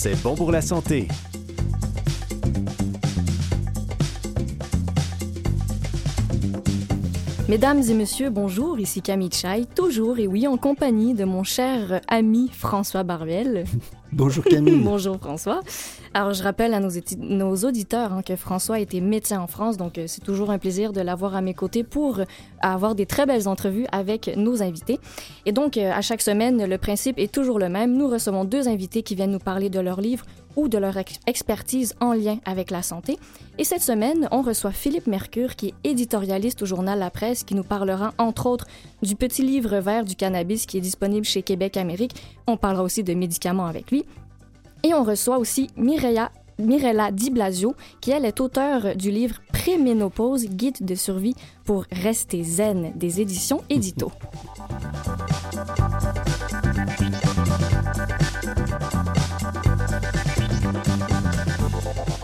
C'est bon pour la santé. Mesdames et messieurs, bonjour, ici Camille Chai, toujours et oui en compagnie de mon cher ami François Barbel. Bonjour Camille. bonjour François. Alors je rappelle à nos, auditeurs hein, que François était médecin en France, donc euh, c'est toujours un plaisir de l'avoir à mes côtés pour euh, avoir des très belles entrevues avec nos invités. Et donc euh, à chaque semaine, le principe est toujours le même. Nous recevons deux invités qui viennent nous parler de leur livre ou de leur expertise en lien avec la santé. Et cette semaine, on reçoit Philippe Mercure, qui est éditorialiste au journal La Presse, qui nous parlera entre autres du petit livre vert du cannabis qui est disponible chez Québec Amérique. On parlera aussi de médicaments avec lui. Et on reçoit aussi Mirella Di Blasio, qui elle est auteure du livre Préménopause, guide de survie pour rester zen des éditions Édito.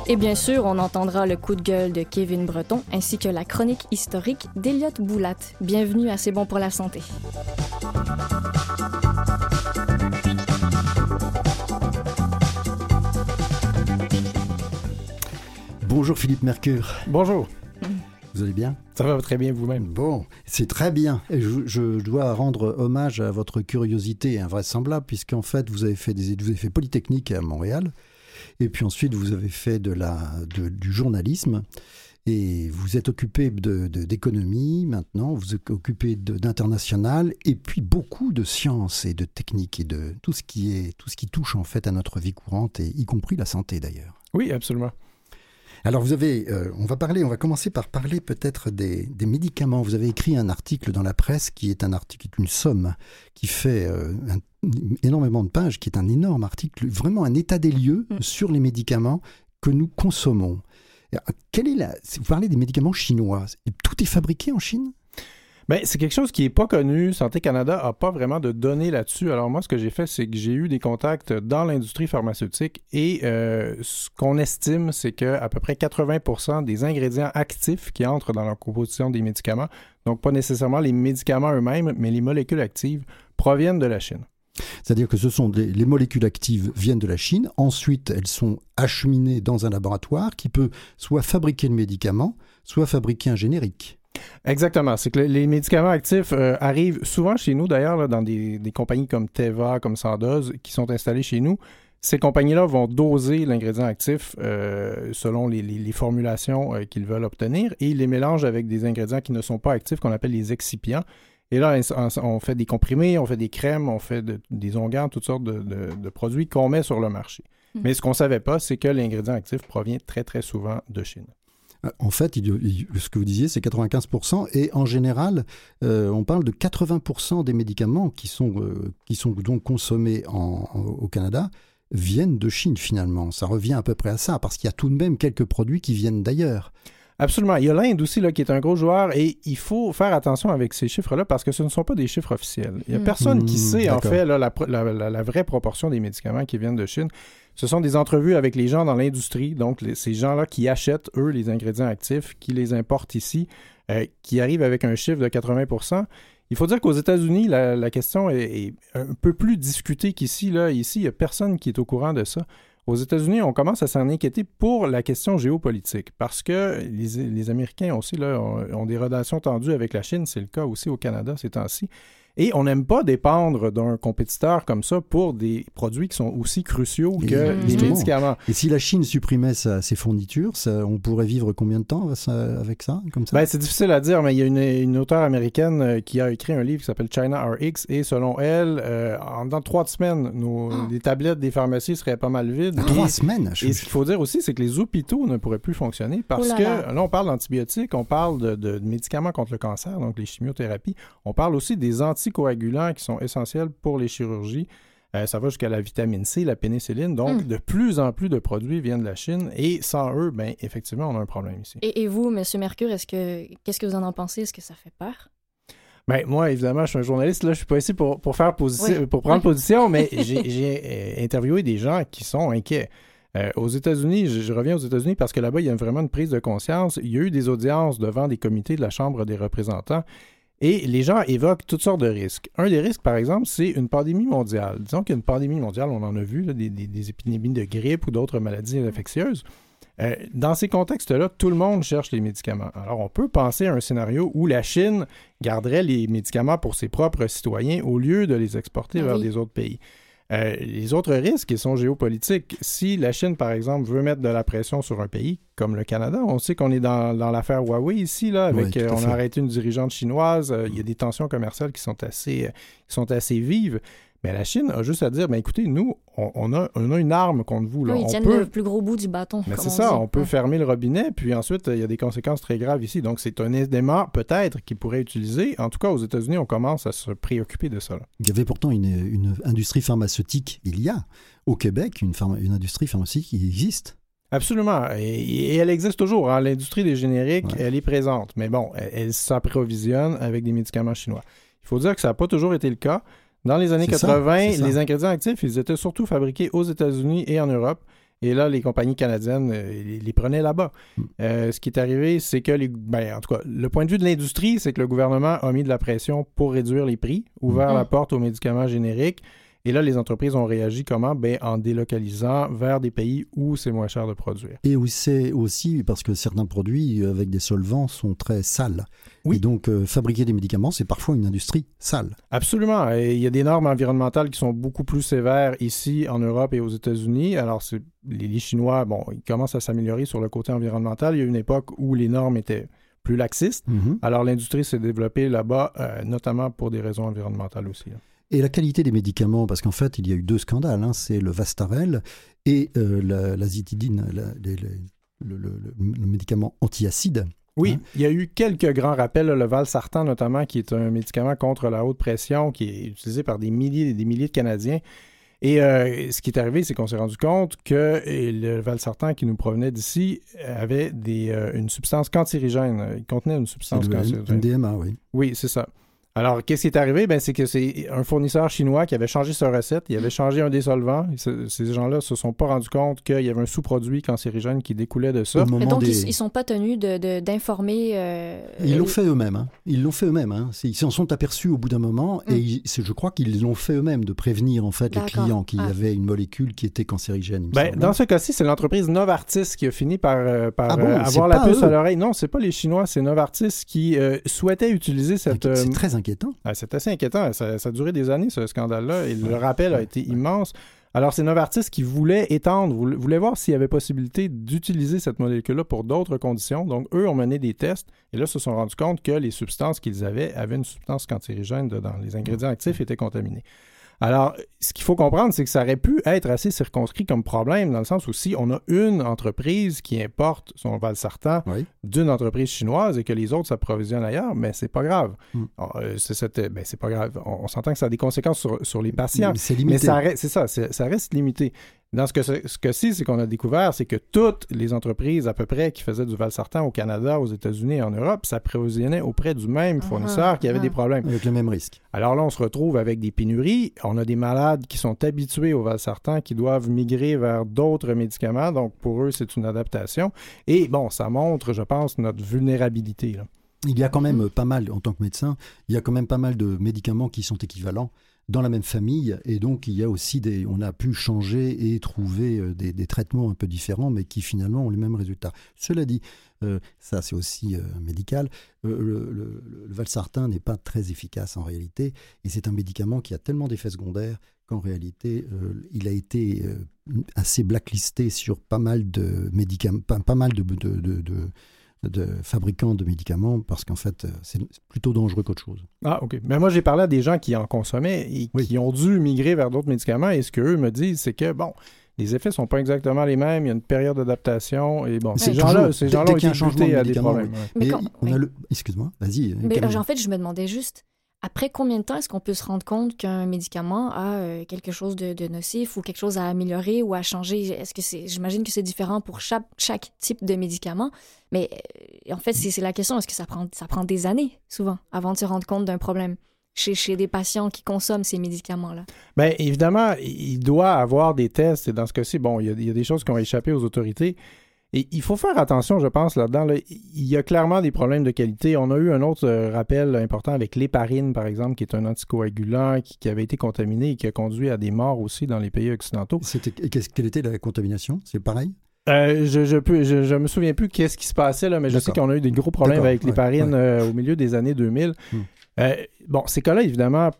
Et bien sûr, on entendra le coup de gueule de Kevin Breton ainsi que la chronique historique d'Eliott Boulat. Bienvenue à C'est bon pour la santé. Bonjour Philippe Mercure. Bonjour. Vous allez bien? Ça va très bien vous-même? Bon, c'est très bien. Et je, dois rendre hommage à votre curiosité invraisemblable, puisqu'en fait, vous avez fait des vous avez fait Polytechnique à Montréal, et puis ensuite, vous avez fait de la, du journalisme. Et vous êtes occupé d'économie de, maintenant, vous êtes occupé d'international, et puis beaucoup de sciences et de techniques et de tout ce qui est tout ce qui touche en fait à notre vie courante, et y compris la santé d'ailleurs. Oui, absolument. Alors vous avez, euh, on va parler, on va commencer par parler peut-être des, médicaments. Vous avez écrit un article dans la presse qui est un article, une somme qui fait euh, énormément de pages, qui est un énorme article, vraiment un état des lieux mm. sur les médicaments que nous consommons. Quelle est la, vous parlez des médicaments chinois, tout est fabriqué en Chine? Ben, c'est quelque chose qui n'est pas connu. Santé Canada n'a pas vraiment de données là-dessus. Alors moi, ce que j'ai fait, c'est que j'ai eu des contacts dans l'industrie pharmaceutique et euh, ce qu'on estime, c'est qu'à peu près 80% des ingrédients actifs qui entrent dans la composition des médicaments, donc pas nécessairement les médicaments eux-mêmes, mais les molécules actives, proviennent de la Chine. C'est-à-dire que ce sont les molécules actives viennent de la Chine, ensuite elles sont acheminées dans un laboratoire qui peut soit fabriquer le médicament, soit fabriquer un générique. Exactement. C'est que les médicaments actifs euh, arrivent souvent chez nous, d'ailleurs, dans des, compagnies comme Teva, comme Sandoz, qui sont installées chez nous. Ces compagnies-là vont doser l'ingrédient actif euh, selon les, formulations euh, qu'ils veulent obtenir et ils les mélangent avec des ingrédients qui ne sont pas actifs, qu'on appelle les excipients. Et là, on fait des comprimés, on fait des crèmes, on fait des onguents, toutes sortes de, produits qu'on met sur le marché. Mmh. Mais ce qu'on ne savait pas, c'est que l'ingrédient actif provient très, très souvent de Chine. En fait, ce que vous disiez, c'est 95%. Et en général, euh, on parle de 80% des médicaments qui sont, euh, qui sont donc consommés au Canada viennent de Chine finalement. Ça revient à peu près à ça, parce qu'il y a tout de même quelques produits qui viennent d'ailleurs. Absolument. Il y a l'Inde aussi là, qui est un gros joueur et il faut faire attention avec ces chiffres-là parce que ce ne sont pas des chiffres officiels. Il n'y a hmm. personne qui hmm, sait en fait la, la, vraie proportion des médicaments qui viennent de Chine. Ce sont des entrevues avec les gens dans l'industrie, donc ces gens-là qui achètent, eux, les ingrédients actifs, qui les importent ici, euh, qui arrivent avec un chiffre de 80% il faut dire qu'aux États-Unis, la, question est, un peu plus discutée qu'ici. Là. Ici, il n'y a personne qui est au courant de ça. Aux États-Unis, on commence à s'en inquiéter pour la question géopolitique, parce que les, Américains aussi là, ont, des relations tendues avec la Chine. C'est le cas aussi au Canada ces temps-ci. Et on n'aime pas dépendre d'un compétiteur comme ça pour des produits qui sont aussi cruciaux que les médicaments. Et si la Chine supprimait ses fournitures, on pourrait vivre combien de temps avec ça, comme ça? Ben, c'est difficile à dire, mais il y a une, une auteure américaine euh, qui a écrit un livre qui s'appelle China RX et selon elle, euh, en dans trois semaines, nos, ah! les tablettes des pharmacies seraient pas mal vides. Trois semaines? Et ce qu'il faut dire aussi, c'est que les hôpitaux ne pourraient plus fonctionner parce que là. on parle d'antibiotiques, on parle de, de médicaments contre le cancer, donc les chimiothérapies, on parle aussi des anti anticoagulants qui sont essentiels pour les chirurgies. Euh, ça va jusqu'à la vitamine C, la pénicilline. Donc, hmm. de plus en plus de produits viennent de la Chine et sans eux, ben, effectivement, on a un problème ici. Et, vous, M. Mercure, est-ce que qu'est-ce que vous en pensez? Est-ce que ça fait peur? Ben, moi, évidemment, je suis un journaliste. Là, je suis pas ici pour, pour faire position, pour prendre position, mais j'ai euh, interviewé des gens qui sont inquiets. Euh, aux États-Unis, je, reviens aux États-Unis parce que là-bas, il y a vraiment une prise de conscience. Il y a eu des audiences devant des comités de la Chambre des représentants Et les gens évoquent toutes sortes de risques. Un des risques, par exemple, c'est une pandémie mondiale. Disons qu'il y a une pandémie mondiale, on en a vu, des, épidémies de grippe ou d'autres maladies infectieuses. Euh, dans ces contextes-là, tout le monde cherche les médicaments. Alors, on peut penser à un scénario où la Chine garderait les médicaments pour ses propres citoyens au lieu de les exporter ah vers des autres pays. Euh, les autres risques, ils sont géopolitiques. Si la Chine, par exemple, veut mettre de la pression sur un pays comme le Canada, on sait qu'on est dans, l'affaire Huawei ici, là, avec, euh, on a arrêté une dirigeante chinoise, euh, il y a des tensions commerciales qui sont assez, qui sont assez vives. Mais la Chine a juste à dire, ben écoutez, nous, on, a, une arme contre vous. Là. ils tiennent le plus gros bout du bâton. Mais c'est ça, on peut fermer le robinet, puis ensuite, il y a des conséquences très graves ici. Donc, c'est un élément peut-être qu'ils pourraient utiliser. En tout cas, aux États-Unis, on commence à se préoccuper de ça. Il y avait pourtant une, industrie pharmaceutique, il y a au Québec, une, une industrie pharmaceutique qui existe. Absolument. Et, elle existe toujours. Hein. L'industrie des génériques, elle est présente. Mais bon, elle, elle s'approvisionne avec des médicaments chinois. Il faut dire que ça n'a pas toujours été le cas. Dans les années 80, les ingrédients actifs, ils étaient surtout fabriqués aux États-Unis et en Europe. Et là, les compagnies canadiennes euh, les, prenaient là-bas. Hmm. Euh, ce qui est arrivé, c'est que, les, ben, en tout cas, le point de vue de l'industrie, c'est que le gouvernement a mis de la pression pour réduire les prix, ouvert hmm. la porte aux médicaments génériques. Et là, les entreprises ont réagi comment? Ben, en délocalisant vers des pays où c'est moins cher de produire. Et c'est aussi parce que certains produits euh, avec des solvants sont très sales. Oui. Et donc, euh, fabriquer des médicaments, c'est parfois une industrie sale. Absolument. Et il y a des normes environnementales qui sont beaucoup plus sévères ici, en Europe et aux États-Unis. Alors, les, Chinois, bon, ils commencent à s'améliorer sur le côté environnemental. Il y a une époque où les normes étaient plus laxistes. Mm-hmm. Alors, l'industrie s'est développée là-bas, euh, notamment pour des raisons environnementales aussi. Et la qualité des médicaments, parce qu'en fait, il y a eu deux scandales, hein, c'est le Vastarel et euh, la, zitidine, le, médicament antiacide. Oui, hein. il y a eu quelques grands rappels, le Valsartan notamment, qui est un médicament contre la haute pression qui est utilisé par des milliers et des milliers de Canadiens. Et euh, ce qui est arrivé, c'est qu'on s'est rendu compte que le Valsartan qui nous provenait d'ici avait des, euh, une substance cancérigène. Il contenait une substance cancérigène. MDMA, oui. Oui, c'est ça. Alors, qu'est-ce qui est arrivé? Ben, c'est que c'est un fournisseur chinois qui avait changé sa recette, il avait changé un des solvants. Ces gens-là se sont pas rendus compte qu'il y avait un sous-produit cancérigène qui découlait de ça. donc, ils, ne sont pas tenus d'informer. De, euh, ils l'ont fait eux-mêmes. Hein. Ils l'ont fait eux-mêmes. Hein. Ils s'en sont aperçus au bout d'un moment et hum. je crois qu'ils l'ont fait eux-mêmes de prévenir en fait les clients qu'il y ah. avait une molécule qui était cancérigène. Ben, dans ce cas-ci, c'est l'entreprise Novartis qui a fini par, euh, par ah euh, avoir la puce à l'oreille. Non, c'est pas les Chinois, c'est Novartis qui souhaitait utiliser cette. C'est très inquiétant. Ah, c'est assez inquiétant. Ça, a duré des années, ce scandale-là, et le rappel a été immense. Alors, c'est Novartis qui voulait étendre, voulait voir s'il y avait possibilité d'utiliser cette molécule-là pour d'autres conditions. Donc, eux ont mené des tests et là, se sont rendus compte que les substances qu'ils avaient avaient une substance cancérigène dedans. Les ingrédients actifs étaient contaminés. Alors, ce qu'il faut comprendre, c'est que ça aurait pu être assez circonscrit comme problème, dans le sens où si on a une entreprise qui importe son valsartan d'une entreprise chinoise et que les autres s'approvisionnent ailleurs, mais c'est pas grave. Hmm. Euh, ben, c'est pas grave. On, s'entend que ça a des conséquences sur, les patients. Mais c'est limité. Mais c'est ça, ça reste limité. Dans ce cas-ci, ce qu'on a découvert, c'est que toutes les entreprises à peu près qui faisaient du valsartan au Canada, aux États-Unis et en Europe s'approvisionnaient auprès du même ah, fournisseur qui avait des ah. problèmes. Avec le même risque. Alors là, on se retrouve avec des pénuries. On a des malades qui sont habitués au valsartan qui doivent migrer vers d'autres médicaments. Donc pour eux, c'est une adaptation. Et bon, ça montre, je pense, notre vulnérabilité. Il y a quand même pas mal, en tant que médecin, il y a quand même pas mal de médicaments qui sont équivalents dans la même famille. Et donc, il y a aussi des. On a pu changer et trouver euh, des, traitements un peu différents, mais qui finalement ont les mêmes résultats. Cela dit, euh, ça c'est aussi euh, médical, le, le, valsartan n'est pas très efficace en réalité. Et c'est un médicament qui a tellement d'effets secondaires qu'en réalité, il a été assez blacklisté sur pas mal de médicaments, pas, mal de, fabricants de médicaments parce qu'en fait, euh, c'est plutôt dangereux qu'autre chose. Ah, OK. Mais moi, j'ai parlé à des gens qui en consommaient et qui ont dû migrer vers d'autres médicaments et ce qu'eux me disent, c'est que, bon, les effets sont pas exactement les mêmes, il y a une période d'adaptation et bon, ces gens-là ces gens ont été à des problèmes. Mais, on a le... Excuse-moi, vas-y. Mais en fait, je me demandais juste, après combien de temps est-ce qu'on peut se rendre compte qu'un médicament a euh, quelque chose de, nocif ou quelque chose à améliorer ou à changer? Est-ce que c'est, j'imagine que c'est différent pour chaque, type de médicament, mais euh, en fait, c'est, la question, est-ce que ça prend, ça prend des années, souvent, avant de se rendre compte d'un problème? Chez, chez, des patients qui consomment ces médicaments-là? Bien, évidemment, il doit avoir des tests. Et dans ce cas-ci, bon, il y, a, des choses qui ont échappé aux autorités. Et il faut faire attention, je pense, là-dedans. Il y a clairement des problèmes de qualité. On a eu un autre euh, rappel important avec l'héparine, par exemple, qui est un anticoagulant qui, avait été contaminé et qui a conduit à des morts aussi dans les pays occidentaux. C'était, quelle était la contamination? C'est pareil? Euh, je, je, me souviens plus qu'est-ce qui se passait là, mais je sais qu'on a eu des gros problèmes avec l'héparine euh, au milieu des années 2000. Hmm. bon, ces cas-là, évidemment,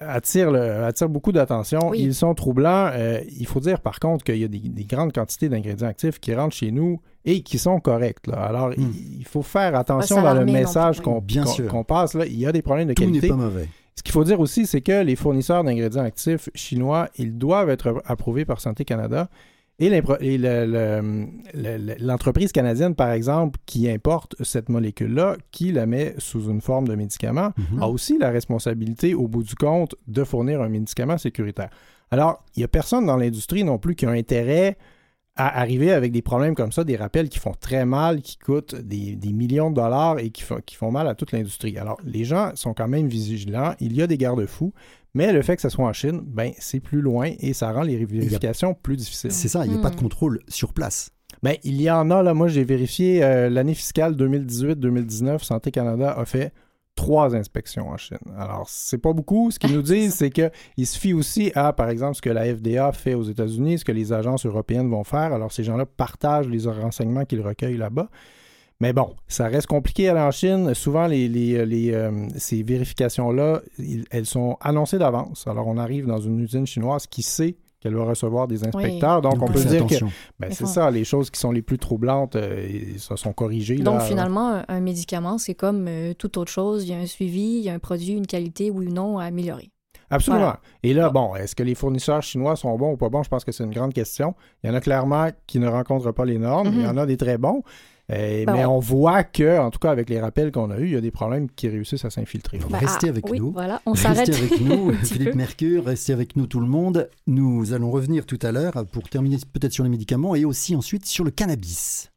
attirent, attire beaucoup d'attention. Ils sont troublants. Euh, il faut dire par contre qu'il y a des, grandes quantités d'ingrédients actifs qui rentrent chez nous et qui sont corrects. Alors, hmm. il, faut faire attention dans le message qu'on passe. Là. Il y a des problèmes de Tout qualité. Pas mauvais. Ce qu'il faut dire aussi, c'est que les fournisseurs d'ingrédients actifs chinois, ils doivent être approuvés par Santé Canada et l'entreprise canadienne, par exemple, qui importe cette molécule-là, qui la met sous une forme de médicament, mhm. a aussi la responsabilité, au bout du compte, de fournir un médicament sécuritaire. Alors, il n'y a personne dans l'industrie non plus qui a intérêt à arriver avec des problèmes comme ça, des rappels qui font très mal, qui coûtent des, millions de dollars et qui, qui font mal à toute l'industrie. Alors, les gens sont quand même vigilants, il y a des garde-fous, mais le fait que ça soit en Chine, ben, c'est plus loin et ça rend les vérifications plus difficiles. C'est ça, il n'y a pas de hmm. contrôle sur place. Ben, il y en a, là, moi j'ai vérifié euh, l'année fiscale 2018-2019, Santé Canada a fait trois inspections en Chine. Alors, c'est pas beaucoup. Ce qu'ils nous disent, c'est qu'il se fie aussi à, par exemple, ce que la FDA fait aux États-Unis, ce que les agences européennes vont faire. Alors, ces gens-là partagent les renseignements qu'ils recueillent là-bas. Mais bon, ça reste compliqué en Chine. Souvent, les, les, euh, ces vérifications-là, elles sont annoncées d'avance. Alors, on arrive dans une usine chinoise qui sait qu'elle va recevoir des inspecteurs. Donc, on peut dire que ben, c'est ça, les choses qui sont les plus troublantes, euh, ça sont corrigées. Donc, finalement, un médicament, c'est comme euh, toute autre chose. Il y a un suivi, il y a un produit, une qualité, oui ou non, à améliorer. Absolument. Et là, bon, est-ce que les fournisseurs chinois sont bons ou pas bons? Je pense que c'est une grande question. Il y en a clairement qui ne rencontrent pas les normes. Il y mm-hmm. en a des très bons. Euh, ben, mais on voit que, en tout cas, avec les rappels qu'on a eus, il y a des problèmes qui réussissent à s'infiltrer. Ben, restez avec nous. Voilà, on s'arrête. Restez avec nous, Philippe Mercure, restez avec nous tout le monde. Nous allons revenir tout à l'heure pour terminer peut-être sur les médicaments et aussi ensuite sur le cannabis.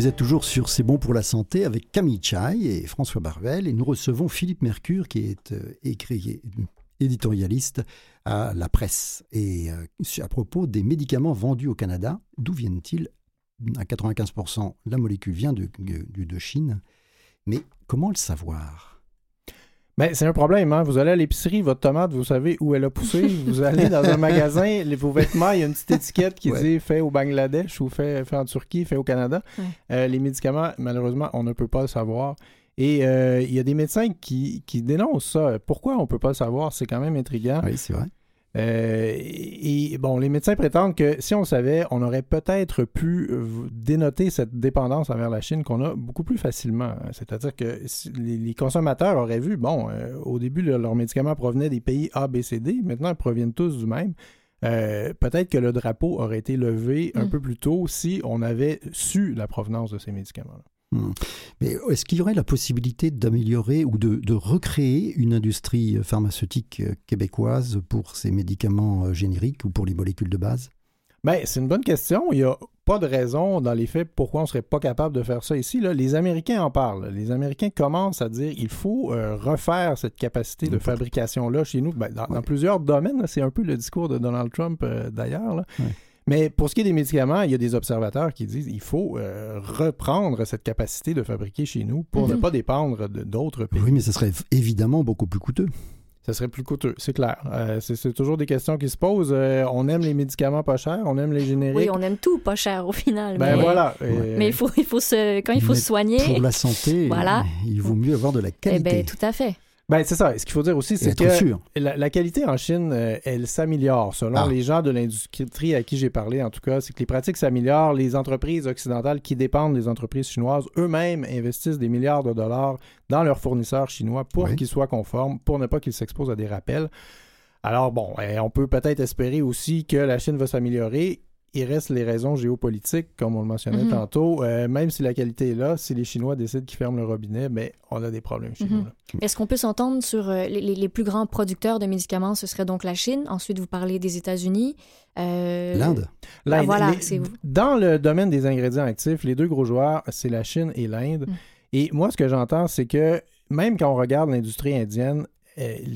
Vous êtes toujours sur C'est bon pour la santé avec Camille Chai et François Barvel et nous recevons Philippe Mercure qui est euh, écrit, éditorialiste à la presse. Et euh, à propos des médicaments vendus au Canada, d'où viennent-ils? À 95%, la molécule vient de Chine. Mais comment le savoir? Ben, c'est un problème. Hein? Vous allez à l'épicerie, votre tomate, vous savez où elle a poussé. Vous allez dans un magasin, les, vos vêtements, il y a une petite étiquette qui dit fait au Bangladesh ou fait, fait en Turquie, fait au Canada. Euh, les médicaments, malheureusement, on ne peut pas le savoir. Et euh, il y a des médecins qui, qui dénoncent ça. Pourquoi on ne peut pas le savoir? C'est quand même intriguant. Oui, c'est vrai. Euh, et, bon, les médecins prétendent que si on savait, on aurait peut-être pu euh, dénoter cette dépendance envers la Chine qu'on a beaucoup plus facilement. C'est-à-dire que les, consommateurs auraient vu, bon, euh, au début, leurs médicaments provenaient des pays A, B, C, D. Maintenant, ils proviennent tous du même. peut-être que le drapeau aurait été levé un mm. peu plus tôt si on avait su la provenance de ces médicaments-là. Hmm. Mais est-ce qu'il y aurait la possibilité d'améliorer ou de, recréer une industrie pharmaceutique québécoise pour ces médicaments euh, génériques ou pour les molécules de base? Bien, c'est une bonne question. Il n'y a pas de raison dans les faits pourquoi on ne serait pas capable de faire ça ici. Là. Les Américains en parlent. Les Américains commencent à dire qu'il faut euh, refaire cette capacité de fabrication-là chez nous. Ben, dans, plusieurs domaines, c'est un peu le discours de Donald Trump euh, d'ailleurs. Mais pour ce qui est des médicaments, il y a des observateurs qui disent qu'il faut euh, reprendre cette capacité de fabriquer chez nous pour ne mhm. pas dépendre d'autres pays. Oui, mais ce serait évidemment beaucoup plus coûteux. Ce serait plus coûteux, c'est clair. Euh, c'est toujours des questions qui se posent. Euh, on aime les médicaments pas chers, on aime les génériques. Oui, on aime tout pas cher au final. Ben mais, voilà. Mais il faut, il faut se, quand il faut se soigner. Pour la santé, voilà. il vaut mieux avoir de la qualité. Eh ben, tout à fait. Ben, c'est ça. Ce qu'il faut dire aussi, c'est que la, qualité en Chine, euh, elle s'améliore. Selon ah. les gens de l'industrie à qui j'ai parlé, en tout cas, c'est que les pratiques s'améliorent. Les entreprises occidentales qui dépendent des entreprises chinoises, eux-mêmes investissent des milliards de dollars dans leurs fournisseurs chinois pour qu'ils soient conformes, pour ne pas qu'ils s'exposent à des rappels. Alors bon, eh, on peut peut-être espérer aussi que la Chine va s'améliorer il reste les raisons géopolitiques, comme on le mentionnait mhm. tantôt. Euh, même si la qualité est là, si les Chinois décident qu'ils ferment le robinet, ben, on a des problèmes chez nous. Mhm. Est-ce qu'on peut s'entendre sur euh, les, plus grands producteurs de médicaments Ce serait donc la Chine. Ensuite, vous parlez des États-Unis. Euh... L'Inde. Ben, voilà, Dans le domaine des ingrédients actifs, les deux gros joueurs, c'est la Chine et l'Inde. Mhm. Et moi, ce que j'entends, c'est que même quand on regarde l'industrie indienne,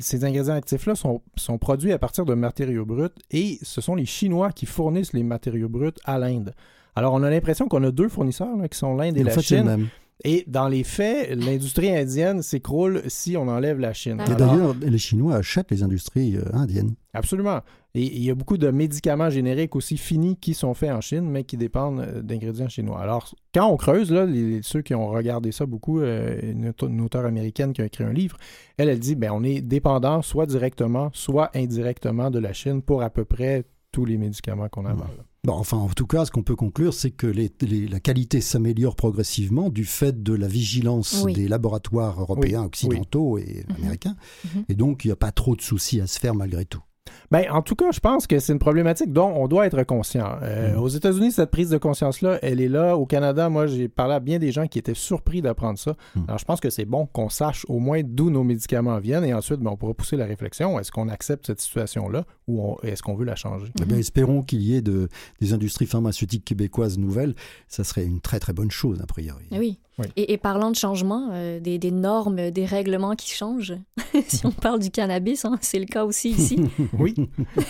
ces ingrédients actifs-là sont, sont, produits à partir de matériaux bruts et ce sont les Chinois qui fournissent les matériaux bruts à l'Inde. Alors, on a l'impression qu'on a deux fournisseurs qui sont l'Inde et, la Chine. Et dans les faits, l'industrie indienne s'écroule si on enlève la Chine. Et d'ailleurs, les Chinois achètent les industries euh, indiennes. Absolument. Et il y a beaucoup de médicaments génériques aussi finis qui sont faits en Chine, mais qui dépendent euh, d'ingrédients chinois. Alors, quand on creuse, là, ceux qui ont regardé ça beaucoup, euh, une, auteure américaine qui a écrit un livre, elle, elle dit, ben, on est dépendant soit directement, soit indirectement de la Chine pour à peu près tous les médicaments qu'on a. Mmh. Bon, enfin, en tout cas, ce qu'on peut conclure, c'est que la qualité s'améliore progressivement du fait de la vigilance des laboratoires européens, occidentaux et mmh. américains. Mmh. Et donc, il n'y a pas trop de soucis à se faire malgré tout. Ben, en tout cas, je pense que c'est une problématique dont on doit être conscient. Euh, mm. Aux États-Unis, cette prise de conscience-là, elle est là. Au Canada, moi, j'ai parlé à bien des gens qui étaient surpris d'apprendre ça. Mm. Alors, je pense que c'est bon qu'on sache au moins d'où nos médicaments viennent et ensuite, ben, on pourra pousser la réflexion. Est-ce qu'on accepte cette situation-là ou est-ce qu'on veut la changer? Eh bien, espérons qu'il y ait de, des industries pharmaceutiques québécoises nouvelles. Ça serait une très, très bonne chose, a priori. Eh oui. Et, parlant de changement, euh, des, normes, des règlements qui changent, si on parle du cannabis, hein, c'est le cas aussi ici. oui.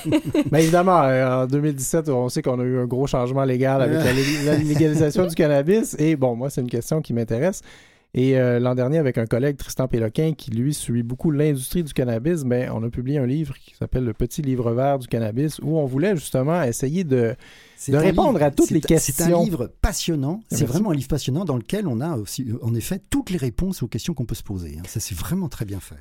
Mais évidemment, euh, en 2017, on sait qu'on a eu un gros changement légal avec la, légalisation du cannabis. Et bon, moi, c'est une question qui m'intéresse. Et euh, l'an dernier, avec un collègue, Tristan Péloquin, qui lui suit beaucoup l'industrie du cannabis, ben, on a publié un livre qui s'appelle Le petit livre vert du cannabis, où on voulait justement essayer de de répondre à toutes les questions. C'est un livre passionnant. C'est vraiment un livre passionnant dans lequel on a aussi, en effet, toutes les réponses aux questions qu'on peut se poser. Hein. Ça, c'est vraiment très bien fait.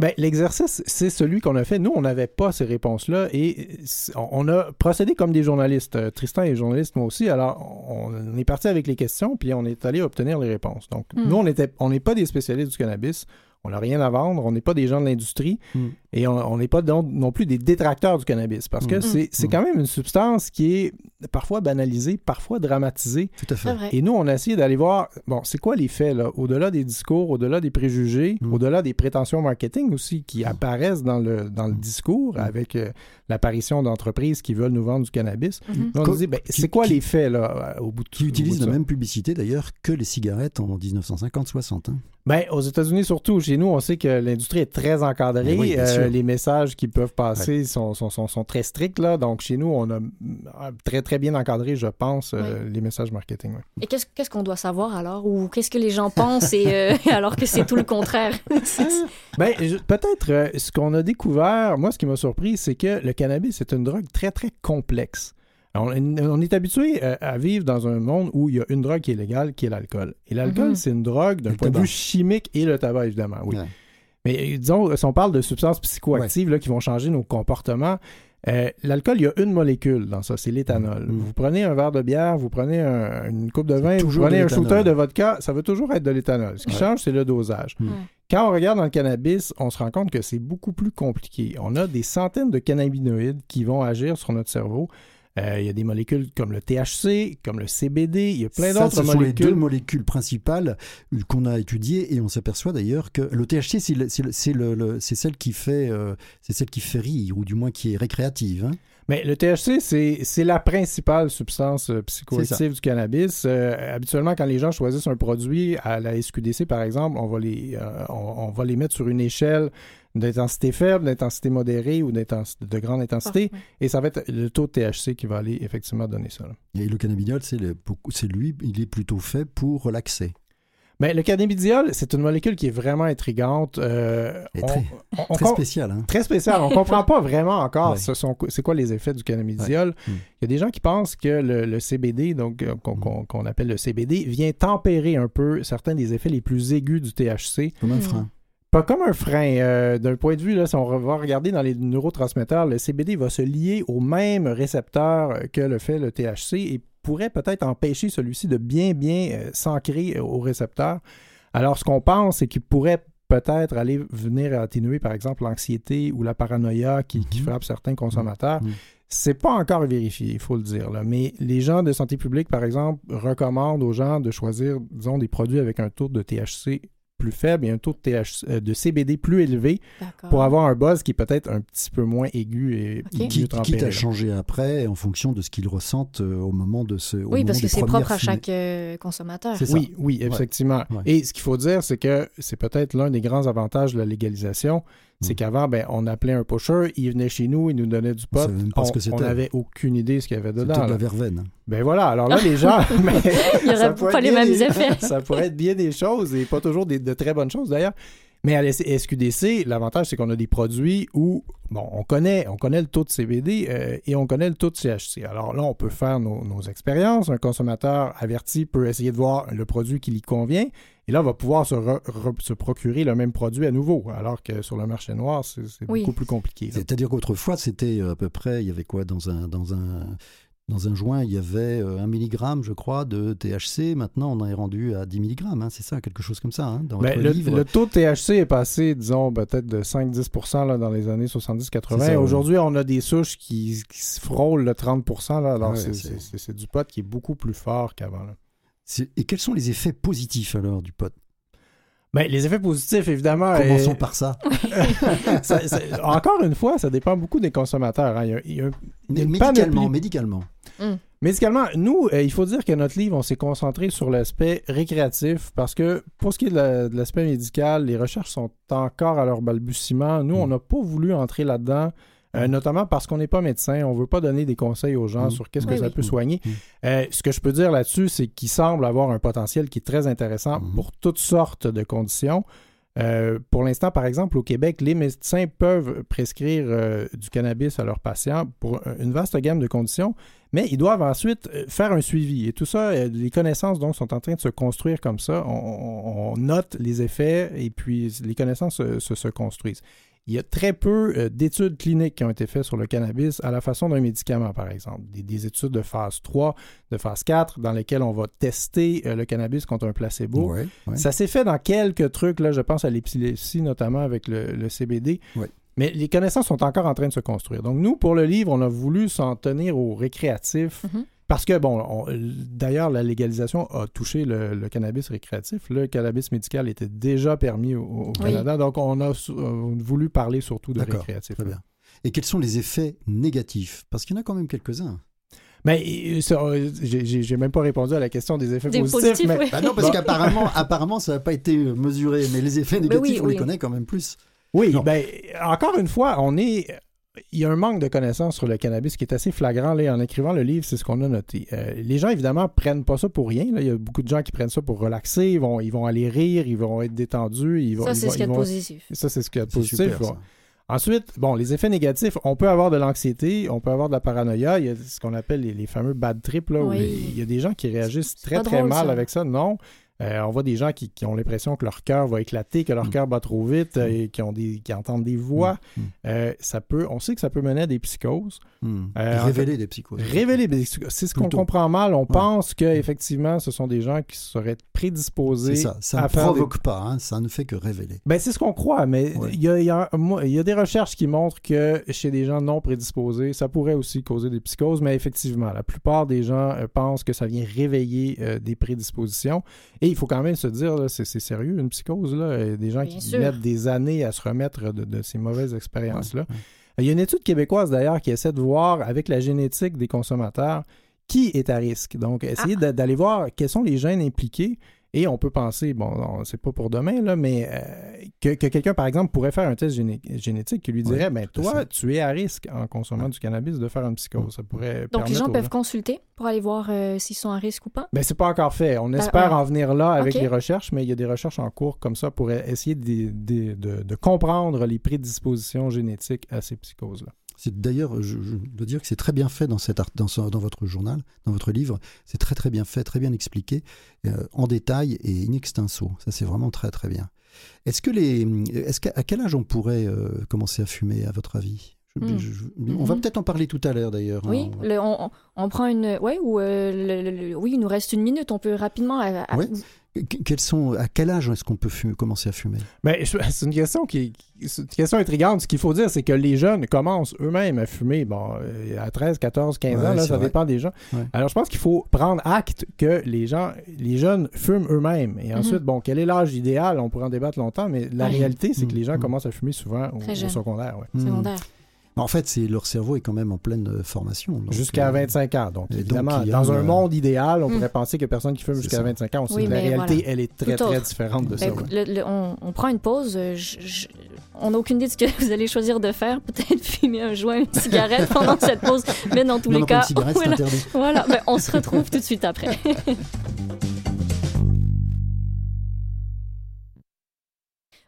Ben, l'exercice, c'est celui qu'on a fait. Nous, on n'avait pas ces réponses-là et on a procédé comme des journalistes. Euh, Tristan est journaliste, moi aussi. Alors, on est parti avec les questions, puis on est allé obtenir les réponses. Donc, hmm. nous, on n'est on pas des spécialistes du cannabis. On n'a rien à vendre, on n'est pas des gens de l'industrie, hmm. Et on n'est pas non, plus des détracteurs du cannabis parce que mm. c'est mm. quand même une substance qui est parfois banalisée, parfois dramatisée. Tout à fait. Et nous, on a essayé d'aller voir, bon, c'est quoi les faits, là, au-delà des discours, au-delà des préjugés, mm. au-delà des prétentions marketing aussi qui apparaissent dans le, dans le discours avec euh, l'apparition d'entreprises qui veulent nous vendre du cannabis. Mm-hmm. On dit, ben, c'est quoi les faits, là, au bout de Qui utilisent la même publicité, d'ailleurs, que les cigarettes en 1950-60. Hein? Ben, aux États-Unis surtout, chez nous, on sait que l'industrie est très encadrée. Ben euh, les messages qui peuvent passer sont, sont, sont, très stricts. Là. Donc, chez nous, on a euh, très, très bien encadré, je pense, euh, les messages marketing. Et qu'est-ce qu'on doit savoir alors? Ou qu'est-ce que les gens pensent et, alors que c'est tout le contraire? ben, peut-être ce qu'on a découvert, moi, ce qui m'a surpris, c'est que le cannabis est une drogue très, très complexe. On, est habitué euh, à vivre dans un monde où il y a une drogue qui est légale, qui est l'alcool. Et l'alcool, mhm. c'est une drogue d'un point de vue chimique et le tabac, évidemment, oui. Mais disons, si on parle de substances psychoactives là, qui vont changer nos comportements, euh, l'alcool, il y a une molécule dans ça, c'est l'éthanol. Mhm. Vous prenez un verre de bière, vous prenez une coupe de vin, vous prenez un shooter de vodka, ça va toujours être de l'éthanol. Ce qui change, c'est le dosage. Mhm. Quand on regarde dans le cannabis, on se rend compte que c'est beaucoup plus compliqué. On a des centaines de cannabinoïdes qui vont agir sur notre cerveau. Euh, il y a des molécules comme le THC, comme le CBD, il y a plein d'autres molécules. Ce sont les deux molécules principales qu'on a étudiées et on s'aperçoit d'ailleurs que le THC, c'est le, celle qui fait, euh, c'est celle qui fait rire ou du moins qui est récréative. Hein. Mais le THC, c'est la principale substance euh, psychoactive du cannabis. habituellement, quand les gens choisissent un produit à la SQDC, par exemple, on va les, on, va les mettre sur une échelle d'intensité faible, d'intensité modérée ou de grande intensité. Et ça va être le taux de THC qui va aller effectivement donner ça. Et le cannabidiol, c'est lui, il est plutôt fait pour relaxer. Mais le cannabidiol, c'est une molécule qui est vraiment intrigante. Euh, très, très spéciale. Hein? Très spéciale. On ne comprend pas vraiment encore c'est quoi les effets du cannabidiol. Il y a des gens qui pensent que le, CBD, donc euh, mm. qu'on appelle le CBD, vient tempérer un peu certains des effets les plus aigus du THC. Comme un frein. Pas comme un frein. Euh, d'un point de vue, là, si on va regarder dans les neurotransmetteurs, le CBD va se lier au même récepteur que le fait le THC et pourrait peut-être empêcher celui-ci de bien, bien euh, s'ancrer au récepteur. Alors, ce qu'on pense, c'est qu'il pourrait peut-être aller venir atténuer, par exemple, l'anxiété ou la paranoïa qui, mhm. frappe certains consommateurs. Mhm. C'est pas encore vérifié, il faut le dire. Là. Mais les gens de santé publique, par exemple, recommandent aux gens de choisir, disons, des produits avec un taux de THC plus faible et un taux de, euh, de CBD plus élevé pour avoir un buzz qui est peut-être un petit peu moins aigu et okay. qui, Quitte à changer après en fonction de ce qu'ils ressentent euh, au moment de ce. oui, parce que c'est propre à chaque euh, consommateur. Oui, oui, effectivement. Et ce qu'il faut dire, c'est que c'est peut-être l'un des grands avantages de la légalisation, c'est mm. qu'avant, ben, on appelait un pusher, il venait chez nous, il nous donnait du pot. On n'avait aucune idée de ce qu'il y avait dedans. C'était de la verveine. Ben voilà, alors là, les gens. il n'y aurait pas les mêmes effets. ça pourrait être bien des choses et pas toujours de très bonnes choses d'ailleurs. Mais à la SQDC, l'avantage, c'est qu'on a des produits où, bon, on connaît, on connaît le taux de CBD euh, et on connaît le taux de CHC. Alors là, on peut faire nos, expériences. Un consommateur averti peut essayer de voir le produit qui lui convient. Et là, on va pouvoir se, se procurer le même produit à nouveau. Alors que sur le marché noir, c'est beaucoup plus compliqué. C'est-à-dire qu'autrefois, c'était à peu près, il y avait quoi dans un, dans un dans un joint, il y avait 1 euh, mg, je crois, de THC. Maintenant, on en est rendu à 10 mg. Hein, c'est ça, quelque chose comme ça. Hein, dans ben, le, taux de THC est passé, disons, peut-être de 5-10% dans les années 70-80. Aujourd'hui, on a des souches qui, frôlent le 30 là, Alors, c'est du pot qui est beaucoup plus fort qu'avant. Et quels sont les effets positifs alors du pot? Ben, les effets positifs, évidemment. Commençons par ça. encore une fois, ça dépend beaucoup des consommateurs. Hein. Il y a, médicalement, médicalement. Médicalement, nous, euh, il faut dire que notre livre, on s'est concentré sur l'aspect récréatif parce que pour ce qui est de l'aspect médical, les recherches sont encore à leur balbutiement. Nous, on hmm. n'a pas voulu entrer là-dedans. Euh, notamment parce qu'on n'est pas médecin, on ne veut pas donner des conseils aux gens hmm. sur qu'est-ce que ça peut soigner. Euh, ce que je peux dire là-dessus, c'est qu'il semble avoir un potentiel qui est très intéressant pour toutes sortes de conditions. Euh, pour l'instant, par exemple, au Québec, les médecins peuvent prescrire euh, du cannabis à leurs patients pour une vaste gamme de conditions, mais ils doivent ensuite faire un suivi. Et tout ça, les connaissances donc sont en train de se construire comme ça. On, note les effets et puis les connaissances se construisent il y a très peu euh, d'études cliniques qui ont été faites sur le cannabis à la façon d'un médicament, par exemple. Des, études de phase 3, de phase 4, dans lesquelles on va tester euh, le cannabis contre un placebo. Ça s'est fait dans quelques trucs, là, je pense à l'épilepsie notamment avec le, CBD. Mais les connaissances sont encore en train de se construire. Donc, nous, pour le livre, on a voulu s'en tenir au récréatif. Mhm. Parce que, bon, d'ailleurs, la légalisation a touché le, cannabis récréatif. Le cannabis médical était déjà permis au, Canada. Donc, on a, voulu parler surtout de récréatif. Très bien. Et quels sont les effets négatifs? Parce qu'il y en a quand même quelques-uns. Mais euh, j'ai même pas répondu à la question des effets positifs. mais... Bah non, parce qu'apparemment, apparemment, ça n'a pas été mesuré. Mais les effets négatifs, on les connaît quand même plus. Oui, ben, encore une fois, on est. Il y a un manque de connaissances sur le cannabis qui est assez flagrant. Là, en écrivant le livre, c'est ce qu'on a noté. Euh, les gens, évidemment, prennent pas ça pour rien. Il y a beaucoup de gens qui prennent ça pour relaxer. Ils vont, ils vont aller rire, ils vont être détendus. Ils vont, ça, c'est ce qu'il y a de positif. Ça, c'est ce qu'il y a de positif. Ensuite, bon, les effets négatifs, on peut avoir de l'anxiété, on peut avoir de la paranoïa. Il y a ce qu'on appelle les, fameux bad trips, là, où il y a des gens qui réagissent très, très mal avec ça. Non. Euh, on voit des gens qui, ont l'impression que leur cœur va éclater, que leur mm. cœur bat trop vite mm. et qui, ont des, qui entendent des voix. Mm. Euh, ça peut, on sait que ça peut mener à des psychoses. Euh, révéler des psychoses. Révéler des psychoses. C'est ce qu'on comprend mal. On pense que effectivement, ce sont des gens qui seraient prédisposés. ça. Ça ne provoque pas. Hein. ça ne fait que révéler. Ben, c'est ce qu'on croit. Mais il y, a, y, a, des recherches qui montrent que chez des gens non prédisposés, ça pourrait aussi causer des psychoses. Mais effectivement, la plupart des gens pensent que ça vient réveiller des prédispositions. Et il faut quand même se dire, c'est sérieux une psychose. Là. Il y a des gens qui mettent des années à se remettre de, ces mauvaises expériences-là. Il y a une étude québécoise d'ailleurs qui essaie de voir avec la génétique des consommateurs qui est à risque. Donc, essayer ah. d'aller voir quels sont les gènes impliqués et on peut penser, bon, c'est pas pour demain, là, mais euh, que, quelqu'un, par exemple, pourrait faire un test génétique qui lui dirait, ben toi, tu es à risque en consommant du cannabis de faire une psychose. Ça pourrait Donc les gens peuvent consulter pour aller voir euh, s'ils sont à risque ou pas? Ben c'est pas encore fait. On ben, espère en venir là avec les recherches, mais il y a des recherches en cours comme ça pour essayer de comprendre les prédispositions génétiques à ces psychoses-là. C'est d'ailleurs, je, dois dire que c'est très bien fait dans, cette dans, dans, votre journal, dans votre livre. C'est très très bien fait, très bien expliqué, euh, en détail et in extenso. Ça, c'est vraiment très très bien. Est-ce que les, est-ce qu'à quel âge on pourrait euh, commencer à fumer, à votre avis? Hmm. On va hmm. peut-être en parler tout à l'heure d'ailleurs. Oui, hein. on, prend une. Ouais, ou euh, oui, il nous reste une minute. On peut rapidement. Quels sont, à quel âge est-ce qu'on peut commencer à fumer? Mais c'est une question qui, une question intrigante. Ce qu'il faut dire, c'est que les jeunes commencent eux-mêmes à fumer. Bon, euh, à 13, 14, 15 ans, là, ça dépend des gens. Alors, je pense qu'il faut prendre acte que les gens, les jeunes fument eux-mêmes. Et ensuite, mhm. bon, quel est l'âge idéal? On pourrait en débattre longtemps, mais la réalité, c'est que les gens mhm. commencent à fumer souvent au, au secondaire. Secondaire. En fait, c'est leur cerveau est quand même en pleine euh, formation. Jusqu'à 25 euh, ans. Donc, évidemment, dans un monde idéal, on hmm. pourrait penser que personne qui fume jusqu'à 25 ans. la réalité, elle est très, très différente de ben, ça. on, prend une pause. Euh, on n'a aucune idée de ce que vous allez choisir de faire. Peut-être fumer un joint, une cigarette pendant cette pause. Mais dans tous les cas, voilà, voilà ben, on se retrouve tout de suite après.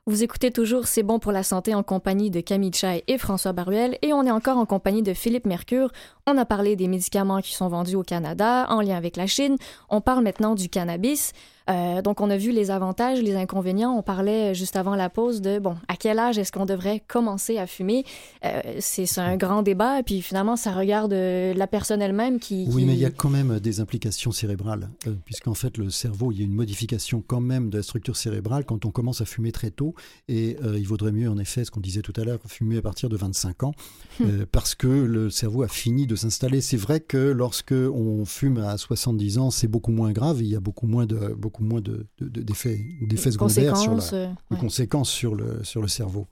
Vous écoutez toujours C'est bon pour la santé en compagnie de Camille Chai et François Baruel et on est encore en compagnie de Philippe Mercure. On a parlé des médicaments qui sont vendus au Canada en lien avec la Chine. On parle maintenant du cannabis. Euh, donc, on a vu les avantages, les inconvénients. On parlait juste avant la pause de, bon, à quel âge est-ce qu'on devrait commencer à fumer? Euh, c'est un grand débat, et puis finalement, ça regarde euh, la personne elle-même qui, Oui, mais il y a quand même des implications cérébrales, puisqu'en fait, le cerveau, il y a une modification quand même de la structure cérébrale quand on commence à fumer très tôt, et il vaudrait mieux, en effet, ce qu'on disait tout à l'heure, fumer à partir de 25 ans, hmm. parce que le cerveau a fini de s'installer. C'est vrai que lorsque on fume à 70 ans, c'est beaucoup moins grave, il y a beaucoup moins de beaucoup moins d'effets de, d'effets secondaires sur la, euh, conséquences sur le, sur le cerveau.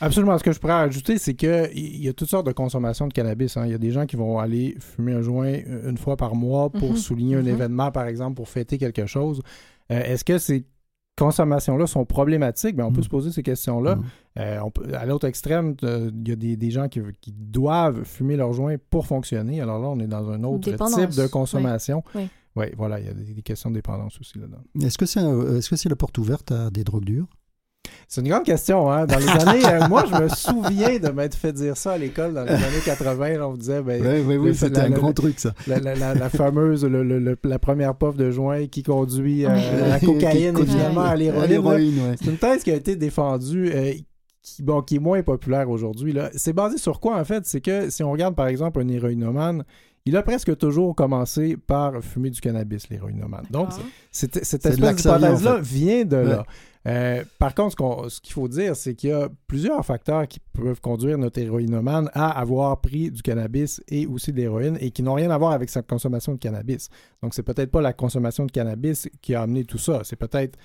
Absolument. Ce que je pourrais ajouter, c'est qu'il y a toutes sortes de consommations de cannabis. Hein. Il y a des gens qui vont aller fumer un joint euh, une fois par mois pour mhm. souligner un mhm. événement, par exemple, pour fêter quelque chose. Euh, est-ce que ces consommations-là sont problématiques? Ben, on peut mhm. se poser ces questions-là. à l'autre extrême, il y a des, gens qui, doivent fumer leur joint pour fonctionner. Alors là, on est dans un autre type de consommation. Oui. Oui, voilà, il y a des, questions de dépendance aussi là-dedans. Est-ce que c'est est -ce c'est la porte ouverte à des drogues dures? C'est une grande question. Hein? Dans les années, euh, moi, je me souviens de m'être fait dire ça à l'école dans les années 80. on vous disait, ben, oui, oui, oui c'était un grand truc, ça. La, fameuse, la première puff de joint qui conduit à la cocaïne et finalement à l'héroïne. C'est une thèse qui a été défendue. Euh, qui, bon, qui est moins populaire aujourd'hui. C'est basé sur quoi, en fait? C'est que si on regarde, par exemple, un héroïnomane, il a presque toujours commencé par fumer du cannabis, l'héroïnomane. Donc, cette, espèce d'hypothèse-là vient de là. Euh, par contre, ce qu'il faut dire, c'est qu'il y a plusieurs facteurs qui peuvent conduire notre héroïnomane à avoir pris du cannabis et aussi de l'héroïne et qui n'ont rien à voir avec sa consommation de cannabis. Donc, c'est peut-être pas la consommation de cannabis qui a amené tout ça. C'est peut-être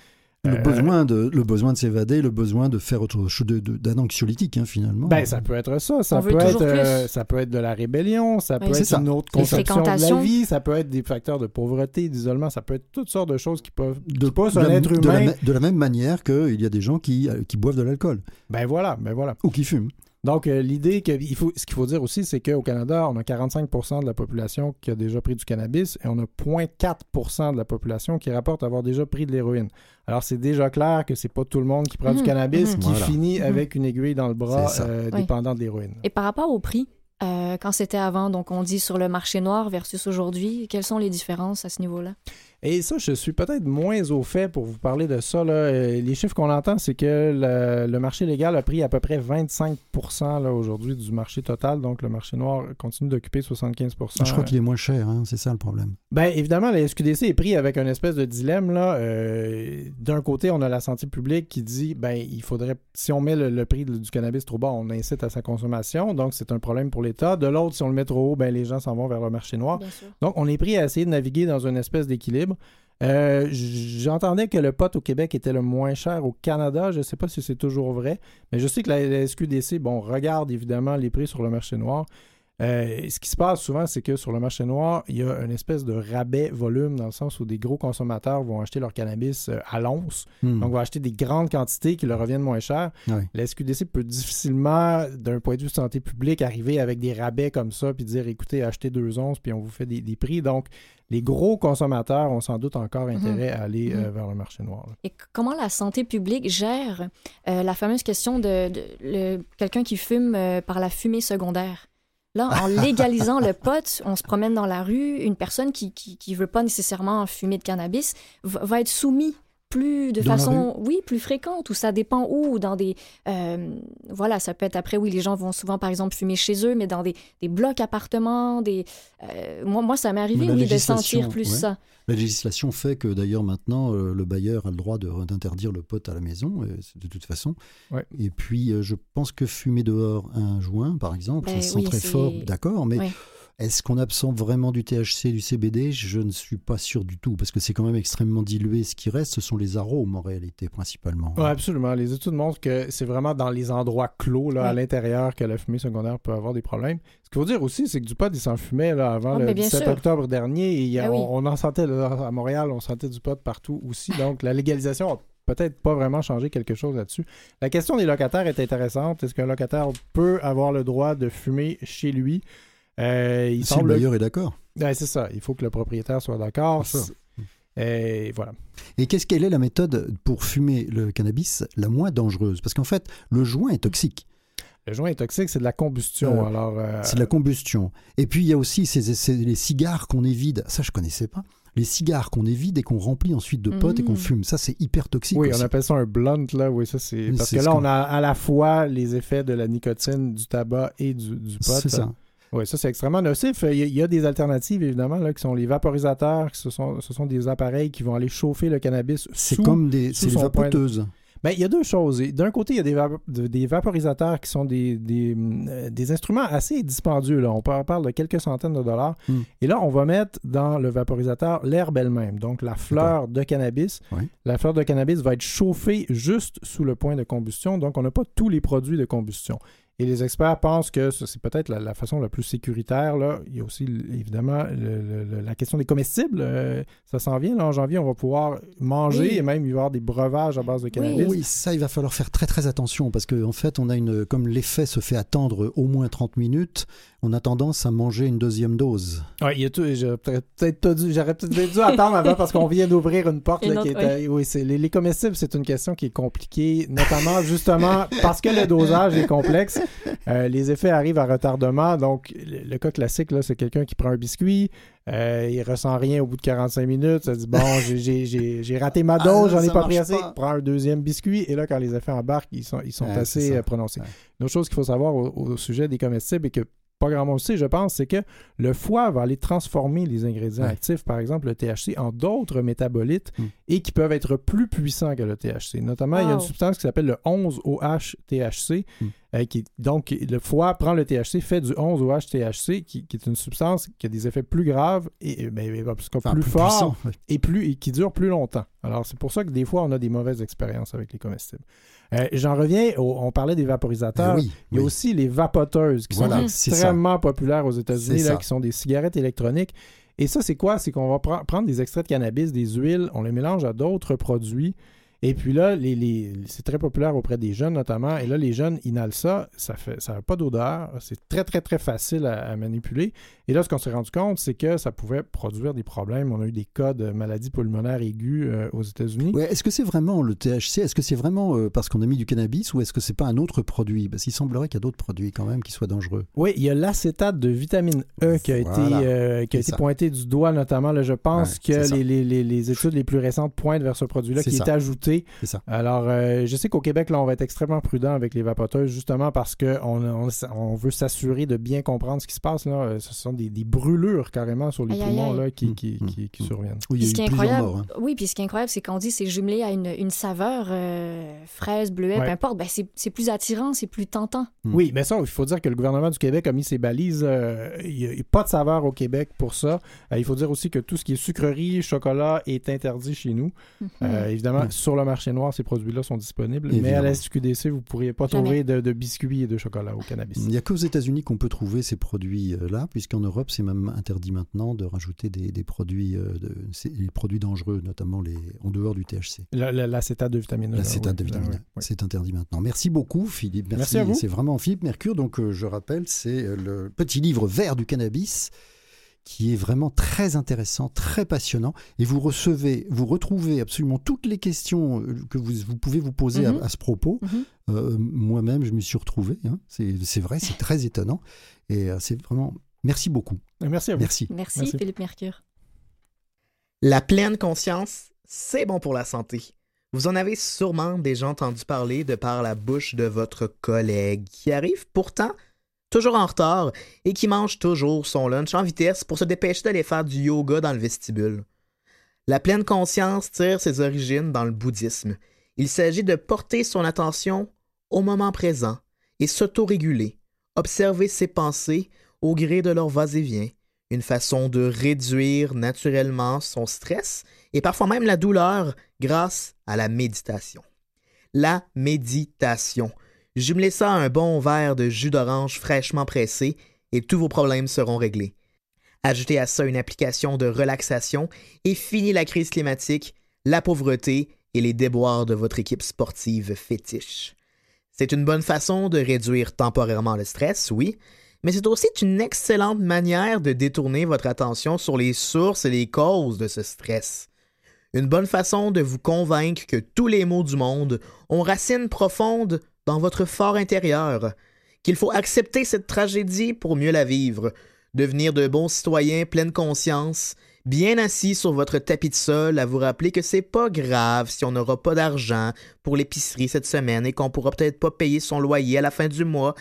le, euh, besoin de, le besoin de s'évader, le besoin de faire autre chose, d'un anxiolytique, hein, finalement. Ben, ça peut être ça. Ça peut être, euh, ça peut être de la rébellion, ça peut être une autre conception de la vie, ça peut être des facteurs de pauvreté, d'isolement, ça peut être toutes sortes de choses qui peuvent. De, pas un être humain. De la, même manière qu'il y a des gens qui, euh, qui boivent de l'alcool. Ben voilà, ben voilà. Ou qui fument. Donc, euh, l'idée que il faut, ce qu'il faut dire aussi, c'est qu'au Canada, on a 45% de la population qui a déjà pris du cannabis et on a 0,4% de la population qui rapporte avoir déjà pris de l'héroïne. Alors, c'est déjà clair que c'est pas tout le monde qui prend du mhm. cannabis mhm. qui finit mhm. avec une aiguille dans le bras euh, dépendant de l'héroïne. Et par rapport au prix, euh, quand c'était avant, donc on dit sur le marché noir versus aujourd'hui, quelles sont les différences à ce niveau-là? Et ça, je suis peut-être moins au fait pour vous parler de ça. Là. Euh, les chiffres qu'on entend, c'est que le, marché légal a pris à peu près 25% aujourd'hui du marché total. Donc, le marché noir continue d'occuper 75% Je crois qu'il est moins cher, hein, c'est ça le problème. Bien, évidemment, la SQDC est pris avec un espèce de dilemme. Là. Euh, d'un côté, on a la santé publique qui dit ben il faudrait, si on met le, prix du cannabis trop bas, on incite à sa consommation. Donc, c'est un problème pour l'État. De l'autre, si on le met trop haut, ben, les gens s'en vont vers le marché noir. Donc, on est pris à essayer de naviguer dans une espèce d'équilibre. Euh, j'entendais que le pot au Québec était le moins cher au Canada. Je ne sais pas si c'est toujours vrai, mais je sais que la, SQDC, bon, regarde évidemment les prix sur le marché noir. Euh, ce qui se passe souvent, c'est que sur le marché noir, il y a une espèce de rabais volume dans le sens où des gros consommateurs vont acheter leur cannabis euh, à l'once, hmm. donc vont acheter des grandes quantités qui leur reviennent moins cher. La SQDC peut difficilement, d'un point de vue santé publique, arriver avec des rabais comme ça puis dire écoutez, achetez deux onces puis on vous fait des, prix. Donc, les gros consommateurs ont sans doute encore mhm. intérêt à aller euh, mhm. vers le marché noir. Et comment la santé publique gère la fameuse question de, quelqu'un qui fume par la fumée secondaire? Là, en légalisant le pot, on se promène dans la rue, une personne qui ne veut pas nécessairement fumer de cannabis va, être soumise plus de façon, oui, plus fréquente, ou ça dépend où, dans des, euh, voilà, ça peut être après, oui, les gens vont souvent, par exemple, fumer chez eux, mais dans des, des blocs appartements, des, euh, moi, moi, ça m'est arrivé, oui, de sentir plus ça. La législation fait que d'ailleurs maintenant euh, le bailleur a le droit d'interdire le pot à la maison, de toute façon. Et puis je pense que fumer dehors un joint, par exemple, ça ben sent très fort, d'accord, mais est-ce qu'on absorbe vraiment du THC, du CBD Je ne suis pas sûr du tout, parce que c'est quand même extrêmement dilué. Ce qui reste, ce sont les arômes en réalité, principalement. Oui, absolument. Les études montrent que c'est vraiment dans les endroits clos, là, à l'intérieur, que la fumée secondaire peut avoir des problèmes. Ce qu'il faut dire aussi, c'est que du pot, il s'en fumait là, avant le 17 octobre dernier. Et ben on, en sentait à Montréal, on sentait du pot partout aussi. Donc, la légalisation a peut-être pas vraiment changé quelque chose là-dessus. La question des locataires est intéressante. Est-ce qu'un locataire peut avoir le droit de fumer chez lui? Euh, il si le bailleur est d'accord. c'est ça. Il faut que le propriétaire soit d'accord. Et voilà. Et qu'est-ce quelle est la méthode pour fumer le cannabis la moins dangereuse? Parce qu'en fait, le joint est toxique. Le joint est toxique, c'est de la combustion. Euh, alors, euh, C'est de la combustion. Et puis il y a aussi ces, les cigares qu'on évide. Ça, je connaissais pas. Les cigares qu'on évide et qu'on remplit ensuite de potes et qu'on mmh. fume. Ça, c'est hyper toxique. Oui, on appelle ça un blunt là. Oui, ça c'est parce que là, on a à la fois les effets de la nicotine, du tabac et du, du pot. C'est ça. Oui, ça c'est extrêmement nocif. Il y, a des alternatives évidemment là, qui sont les vaporisateurs, ce sont, ce sont des appareils qui vont aller chauffer le cannabis. C'est comme des c'est vapoteuses. Ben, il y a deux choses. D'un côté, il y a des, des vaporisateurs qui sont des, des, euh, des, instruments assez dispendieux. Là. On parle de quelques centaines de dollars. Hmm. Et là, on va mettre dans le vaporisateur l'herbe elle-même, donc la fleur de cannabis. La fleur de cannabis va être chauffée juste sous le point de combustion, donc on n'a pas tous les produits de combustion. Et les experts pensent que c'est peut-être la, façon la plus sécuritaire. Là. Il y a aussi évidemment la question des comestibles. Euh, ça s'en vient. en janvier, on va pouvoir manger et même y avoir des breuvages à base de cannabis. Oui. ça, il va falloir faire très très attention parce qu'en en fait, on a une, comme l'effet se fait attendre au moins 30 minutes, on a tendance à manger une deuxième dose. Oui, il y a tout. J'aurais peut-être dû, peut dû attendre avant parce qu'on vient d'ouvrir une porte. Là, qui oui, les, les comestibles, c'est une question qui est compliquée, notamment justement parce que le dosage est complexe. Euh, les effets arrivent à retardement. Donc, le, cas classique, là, c'est quelqu'un qui prend un biscuit, euh, il ressent rien au bout de 45 minutes. Ça dit Bon, j'ai raté ma ah, dose, j'en ai pas pris assez. Prends un deuxième biscuit. Et là, quand les effets embarquent, ils sont, ils sont assez euh, prononcés. Une autre chose qu'il faut savoir au, sujet des comestibles est que pas grand monde sait, je pense, c'est que le foie va aller transformer les ingrédients actifs, par exemple le THC, en d'autres métabolites hmm. et qui peuvent être plus puissants que le THC. Notamment, il y a une substance qui s'appelle le 11-OH-THC. Hmm. Euh, qui, donc, le foie prend le THC, fait du 11-OH-THC, qui, est une substance qui a des effets plus graves et ben, plus, forts et, plus, et qui dure plus longtemps. Alors, c'est pour ça que des fois, on a des mauvaises expériences avec les comestibles. Euh, j'en reviens, on parlait des vaporisateurs. Il y a aussi les vapoteuses qui sont extrêmement populaires aux États-Unis, qui sont des cigarettes électroniques. Et ça, c'est quoi? C'est qu'on va prendre des extraits de cannabis, des huiles, on les mélange à d'autres produits et puis là, les, c'est très populaire auprès des jeunes notamment. Et là, les jeunes inhalent ça, ça fait ça n'a pas d'odeur, c'est très très très facile à, manipuler. Et là, ce qu'on s'est rendu compte, c'est que ça pouvait produire des problèmes. On a eu des cas de maladies pulmonaires aiguës euh, aux États-Unis. Ouais, est-ce que c'est vraiment le THC Est-ce que c'est vraiment euh, parce qu'on a mis du cannabis ou est-ce que c'est pas un autre produit? Parce qu'il semblerait qu'il y a d'autres produits quand même qui soient dangereux. Oui, il y a l'acétate de vitamine E qui a été, euh, qui a été pointé du doigt notamment. Là, je pense que les, les, les, études les plus récentes pointent vers ce produit-là qui est ajouté alors, euh, je sais qu'au Québec, là, on va être extrêmement prudent avec les vapoteuses, justement parce qu'on on, veut s'assurer de bien comprendre ce qui se passe. Là. Euh, ce sont des, brûlures carrément sur les poumons Là, qui, mmh, qui, mmh, mmh. surviennent. Oui, ce qui est incroyable, hein. oui, puis ce qui est incroyable, c'est qu'on dit c'est jumelé à une, saveur euh, fraise, bleuet, peu importe. Ben, c'est plus attirant, c'est plus tentant. Oui, mais ça, il faut dire que le gouvernement du Québec a mis ses balises. il n'y a, pas de saveur au Québec pour ça. il faut dire aussi que tout ce qui est sucrerie, chocolat est interdit chez nous. évidemment, sur le marché noir, ces produits-là sont disponibles. Mais à la SQDC, vous ne pourriez pas trouver de, biscuits et de chocolat au cannabis. Il n'y a qu'aux États-Unis qu'on peut trouver ces produits-là, puisqu'en Europe, c'est même interdit maintenant de rajouter des, produits, euh, de, produits dangereux, notamment les, en dehors du THC. L'acétate de vitamine E. L'acétate de vitamine E, c'est interdit maintenant. Merci beaucoup, Philippe. Merci, Merci à vous. C'est vraiment Philippe Mercure. Donc, euh, je rappelle, c'est euh, le petit livre vert du cannabis qui est vraiment très intéressant, très passionnant. Et vous recevez, vous retrouvez absolument toutes les questions euh, que vous, vous pouvez vous poser à, mhm. ce propos. Mhm. Euh, moi-même, je me suis retrouvé. Hein. C'est vrai, c'est très étonnant. Et euh, c'est vraiment. Merci beaucoup. Merci à vous. Merci. Merci, Philippe Mercure. La pleine conscience, c'est bon pour la santé. Vous en avez sûrement déjà entendu parler de par la bouche de votre collègue qui arrive pourtant toujours en retard et qui mange toujours son lunch en vitesse pour se dépêcher d'aller faire du yoga dans le vestibule. La pleine conscience tire ses origines dans le bouddhisme. Il s'agit de porter son attention au moment présent et s'autoréguler, observer ses pensées au gré de leur va-et-vient, une façon de réduire naturellement son stress et parfois même la douleur grâce à la méditation. La méditation, Jumelez ça à un bon verre de jus d'orange fraîchement pressé et tous vos problèmes seront réglés. Ajoutez à ça une application de relaxation et fini la crise climatique, la pauvreté et les déboires de votre équipe sportive fétiche. C'est une bonne façon de réduire temporairement le stress, oui, mais c'est aussi une excellente manière de détourner votre attention sur les sources et les causes de ce stress. Une bonne façon de vous convaincre que tous les maux du monde ont racines profondes dans votre fort intérieur, qu'il faut accepter cette tragédie pour mieux la vivre, devenir de bons citoyens pleine conscience, bien assis sur votre tapis de sol à vous rappeler que c'est pas grave si on n'aura pas d'argent pour l'épicerie cette semaine et qu'on pourra peut-être pas payer son loyer à la fin du mois.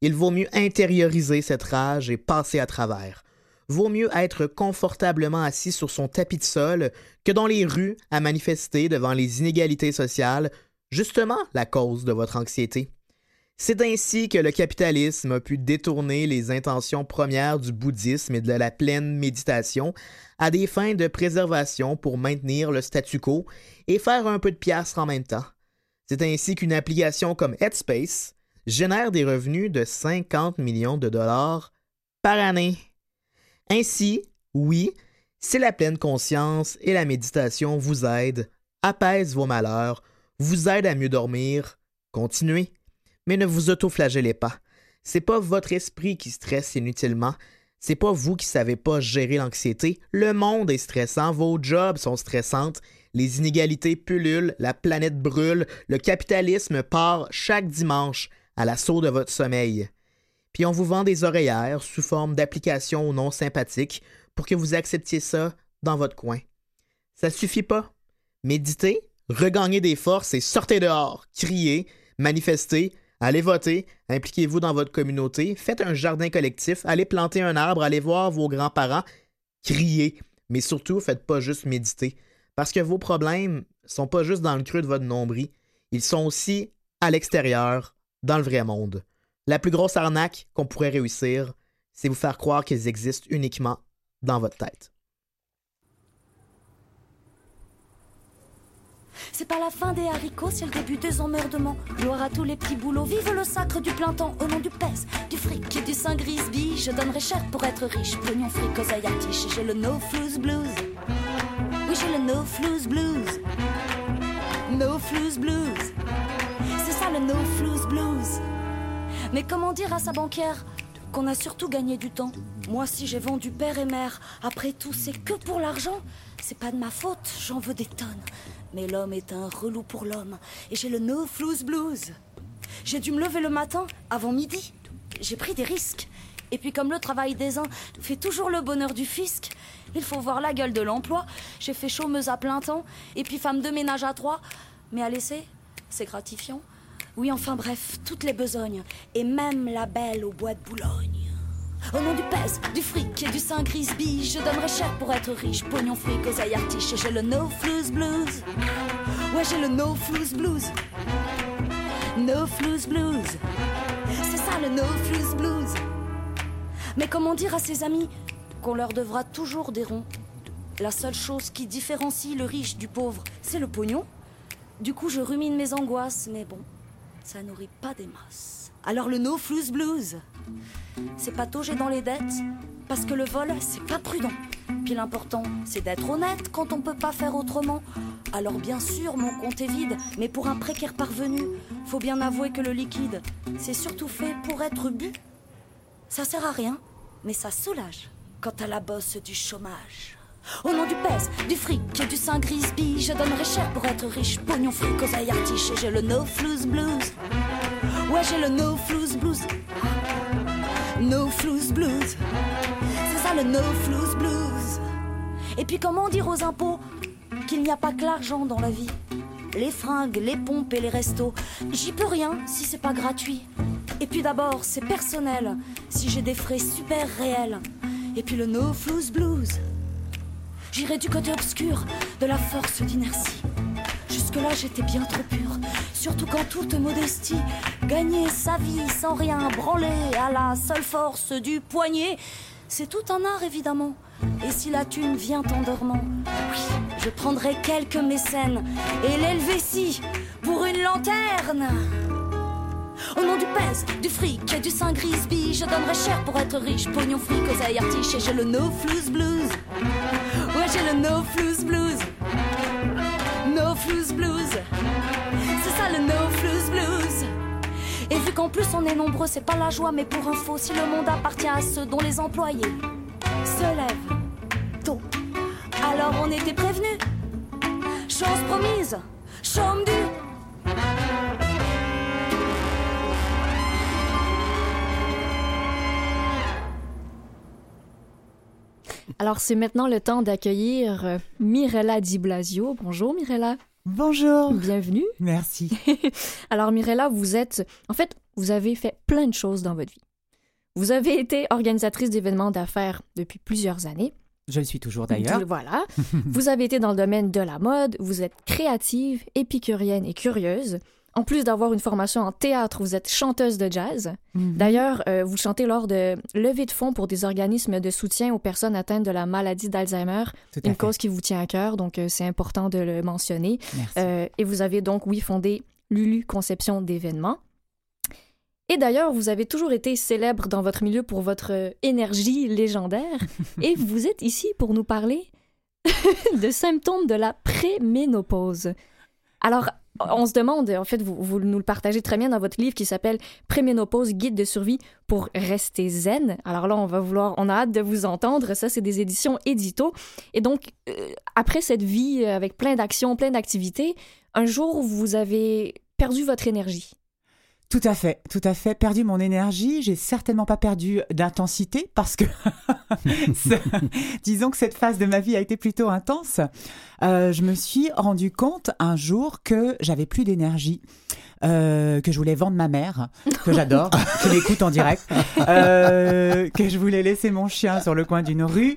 Il vaut mieux intérioriser cette rage et passer à travers. Vaut mieux être confortablement assis sur son tapis de sol que dans les rues à manifester devant les inégalités sociales justement la cause de votre anxiété. C'est ainsi que le capitalisme a pu détourner les intentions premières du bouddhisme et de la pleine méditation à des fins de préservation pour maintenir le statu quo et faire un peu de piastre en même temps. C'est ainsi qu'une application comme Headspace génère des revenus de 50 millions de dollars par année. Ainsi, oui, si la pleine conscience et la méditation vous aident, apaisent vos malheurs, vous aide à mieux dormir, continuez. Mais ne vous autoflagellez pas. C'est pas votre esprit qui stresse inutilement. C'est pas vous qui savez pas gérer l'anxiété. Le monde est stressant, vos jobs sont stressantes, les inégalités pullulent, la planète brûle, le capitalisme part chaque dimanche à l'assaut de votre sommeil. Puis on vous vend des oreillères sous forme d'applications non sympathiques pour que vous acceptiez ça dans votre coin. Ça suffit pas. Méditez, regagnez des forces et sortez dehors, criez, manifestez, Allez voter, impliquez-vous dans votre communauté, faites un jardin collectif, allez planter un arbre, allez voir vos grands-parents, criez, mais surtout, faites pas juste méditer. Parce que vos problèmes sont pas juste dans le creux de votre nombril, ils sont aussi à l'extérieur, dans le vrai monde. La plus grosse arnaque qu'on pourrait réussir, c'est vous faire croire qu'ils existent uniquement dans votre tête. C'est pas la fin des haricots, c'est le début des emmerdements. Gloire à tous les petits boulots, vive le sacre du plein temps, au nom du pèse, du fric et du saint grisby. Je donnerais cher pour être riche, pognon fric aux artiches. J'ai le no flues blues. Oui, j'ai le no flues blues. No flues blues. C'est ça le no flues blues. Mais comment dire à sa banquière qu'on a surtout gagné du temps? Moi, si j'ai vendu père et mère, après tout, c'est que pour l'argent. C'est pas de ma faute, j'en veux des tonnes. Mais l'homme est un relou pour l'homme. Et j'ai le no flues blues. J'ai dû me lever le matin, avant midi. J'ai pris des risques. Et puis comme le travail des uns fait toujours le bonheur du fisc, il faut voir la gueule de l'emploi. J'ai fait chômeuse à plein temps, et puis femme de ménage à trois. Mais à laisser, c'est gratifiant. Oui, enfin bref, toutes les besognes, et même la belle au bois de Boulogne. Au nom du pèse, du fric et du saint Grisby, je donnerais cher pour être riche. Pognon fric aux artiches et j'ai le no flues blues. Ouais, j'ai le no flues blues. No flues blues. C'est ça le no flues blues. Mais comment dire à ses amis qu'on leur devra toujours des ronds? La seule chose qui différencie le riche du pauvre, c'est le pognon. Du coup, je rumine mes angoisses, mais bon, ça nourrit pas des masses. Alors le no flues blues. C'est patauger dans les dettes, parce que le vol, c'est pas prudent. Puis l'important, c'est d'être honnête quand on peut pas faire autrement. Alors bien sûr, mon compte est vide, mais pour un précaire parvenu, faut bien avouer que le liquide, c'est surtout fait pour être bu. Ça sert à rien, mais ça soulage quand à la bosse du chômage. Au nom du pèse, du fric et du saint Grisby, je donnerais cher pour être riche. Pognon fric aux et j'ai le no flues blues. Ouais, j'ai le no flues blues. No flues blues. C'est ça le no flues blues. Et puis comment dire aux impôts qu'il n'y a pas que l'argent dans la vie? Les fringues, les pompes et les restos. J'y peux rien si c'est pas gratuit. Et puis d'abord, c'est personnel si j'ai des frais super réels. Et puis le no flues blues. J'irai du côté obscur de la force d'inertie. Jusque-là, j'étais bien trop pure. Surtout quand toute modestie, gagner sa vie sans rien branler à la seule force du poignet, c'est tout un art évidemment. Et si la thune vient en dormant, oui, je prendrai quelques mécènes et l'Helvétie pour une lanterne. Au nom du pèse, du fric et du saint Grisby, je donnerais cher pour être riche. Pognon fric aux artiches et j'ai le no flues blues. Ouais, j'ai le no flues blues. No flues blues. Qu'en plus on est nombreux, c'est pas la joie, mais pour info, si le monde appartient à ceux dont les employés se lèvent tôt, alors on était prévenus. Chance promise, chôme du. Alors, c'est maintenant le temps d'accueillir Mirella Di Blasio. Bonjour, Mirella. Bonjour. Bienvenue. Merci. Alors, Mirella, vous êtes. En fait, vous avez fait plein de choses dans votre vie. Vous avez été organisatrice d'événements d'affaires depuis plusieurs années. Je le suis toujours d'ailleurs. Voilà. vous avez été dans le domaine de la mode, vous êtes créative, épicurienne et curieuse. En plus d'avoir une formation en théâtre, vous êtes chanteuse de jazz. Mhm. D'ailleurs, euh, vous chantez lors de levées de fonds pour des organismes de soutien aux personnes atteintes de la maladie d'Alzheimer, une fait. cause qui vous tient à cœur, donc euh, c'est important de le mentionner. Merci. Euh, et vous avez donc, oui, fondé Lulu Conception d'événements. Et d'ailleurs, vous avez toujours été célèbre dans votre milieu pour votre énergie légendaire. et vous êtes ici pour nous parler de symptômes de la préménopause. Alors, on se demande, en fait, vous, nous le partagez très bien dans votre livre qui s'appelle Préménopause, guide de survie pour rester zen. Alors là, on va vouloir, on a hâte de vous entendre. Ça, c'est des éditions édito. Et donc, euh, après cette vie avec plein d'actions, plein d'activités, un jour, vous avez perdu votre énergie. Tout à fait, tout à fait. Perdu mon énergie. J'ai certainement pas perdu d'intensité parce que, disons que cette phase de ma vie a été plutôt intense. Euh, je me suis rendu compte un jour que j'avais plus d'énergie. Euh, que je voulais vendre ma mère, que j'adore, qui m'écoute en direct, euh, que je voulais laisser mon chien sur le coin d'une rue.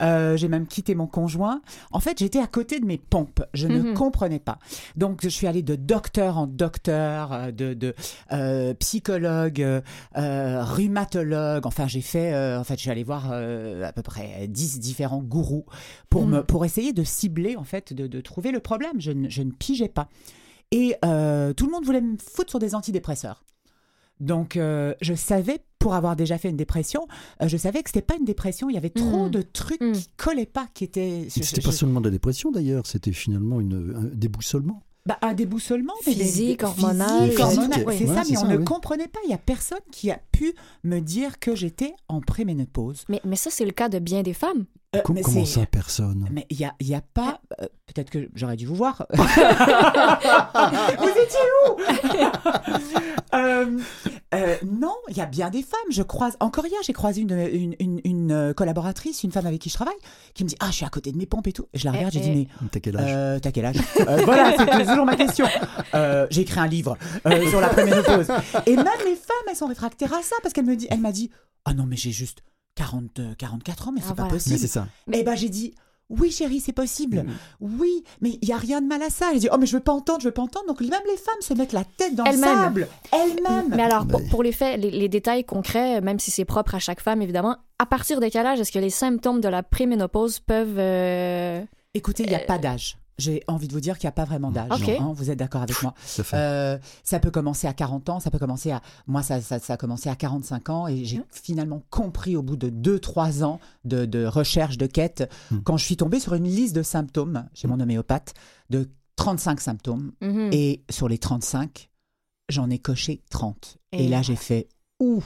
Euh, j'ai même quitté mon conjoint. En fait, j'étais à côté de mes pompes. Je ne Mhm. comprenais pas. Donc, je suis allée de docteur en docteur, de, de psychologue, rhumatologue. Enfin, j'ai fait. en fait, je suis allée voir à peu près 10 différents gourous pour, Mhm. me, pour essayer de cibler, en fait, de, de trouver le problème. Je, ne- je ne pigeais pas. Et euh, tout le monde voulait me foutre sur des antidépresseurs. Donc, euh, je savais, pour avoir déjà fait une dépression, euh, je savais que c'était pas une dépression. Il y avait trop Mhm. de trucs Mhm. qui collaient pas, qui étaient. C'était je- pas seulement de la dépression d'ailleurs, c'était finalement une, un déboussolement. bah, un déboussolement Physique, des- hormonal, physique, hormonal, c'est ouais, ça, mais on ne comprenait pas. Il y a personne qui a pu me dire que j'étais en préménopause. Mais, mais ça, c'est le cas de bien des femmes. Euh, mais Comment ça, personne? Mais il y a, il y a pas. euh, Peut-être que j'aurais dû vous voir. vous étiez où? Euh, euh, Non, il y a bien des femmes. Je croise. Encore hier, j'ai croisé une, une, une- une, collaboratrice, une femme avec qui je travaille, qui me dit Ah, je suis à côté de mes pompes et tout. Et je la Eh, regarde, j'ai eh. dit Mais T'as quel âge? euh, T'as quel âge? Euh, Voilà, c'est toujours ma question. Euh, J'ai écrit un livre euh, sur la préménopause. Et même les femmes, elles sont réfractaires à ça parce qu'elle me dit, elle m'a dit, ah non mais j'ai juste 40, euh, 44 ans, mais c'est Ah, pas voilà. Mais possible. c'est ça. Eh ben j'ai dit. Oui, chérie, c'est possible. Oui, mais il y a rien de mal à ça. Elle dit Oh, mais je veux pas entendre, je veux pas entendre. Donc, même les femmes se mettent la tête dans le Elles-mêmes. sable. Elles-mêmes. Mais alors, pour, pour les faits, les, les détails concrets, même si c'est propre à chaque femme, évidemment, à partir de quel âge est-ce que les symptômes de la préménopause peuvent... euh, Écoutez, il n'y a pas d'âge. J'ai envie de vous dire qu'il n'y a pas vraiment d'âge. Ok. hein, vous êtes d'accord avec moi Ça fait. Euh, ça peut commencer à 40 ans, ça peut commencer à... Moi, ça, ça, ça a commencé à 45 ans et j'ai finalement compris au bout de 2-3 ans de, de recherche, de quête, Hmm. quand je suis tombée sur une liste de symptômes chez mon homéopathe de 35 symptômes. mhm. Et sur les 35, j'en ai coché 30. Et, Et là, j'ai fait Ouh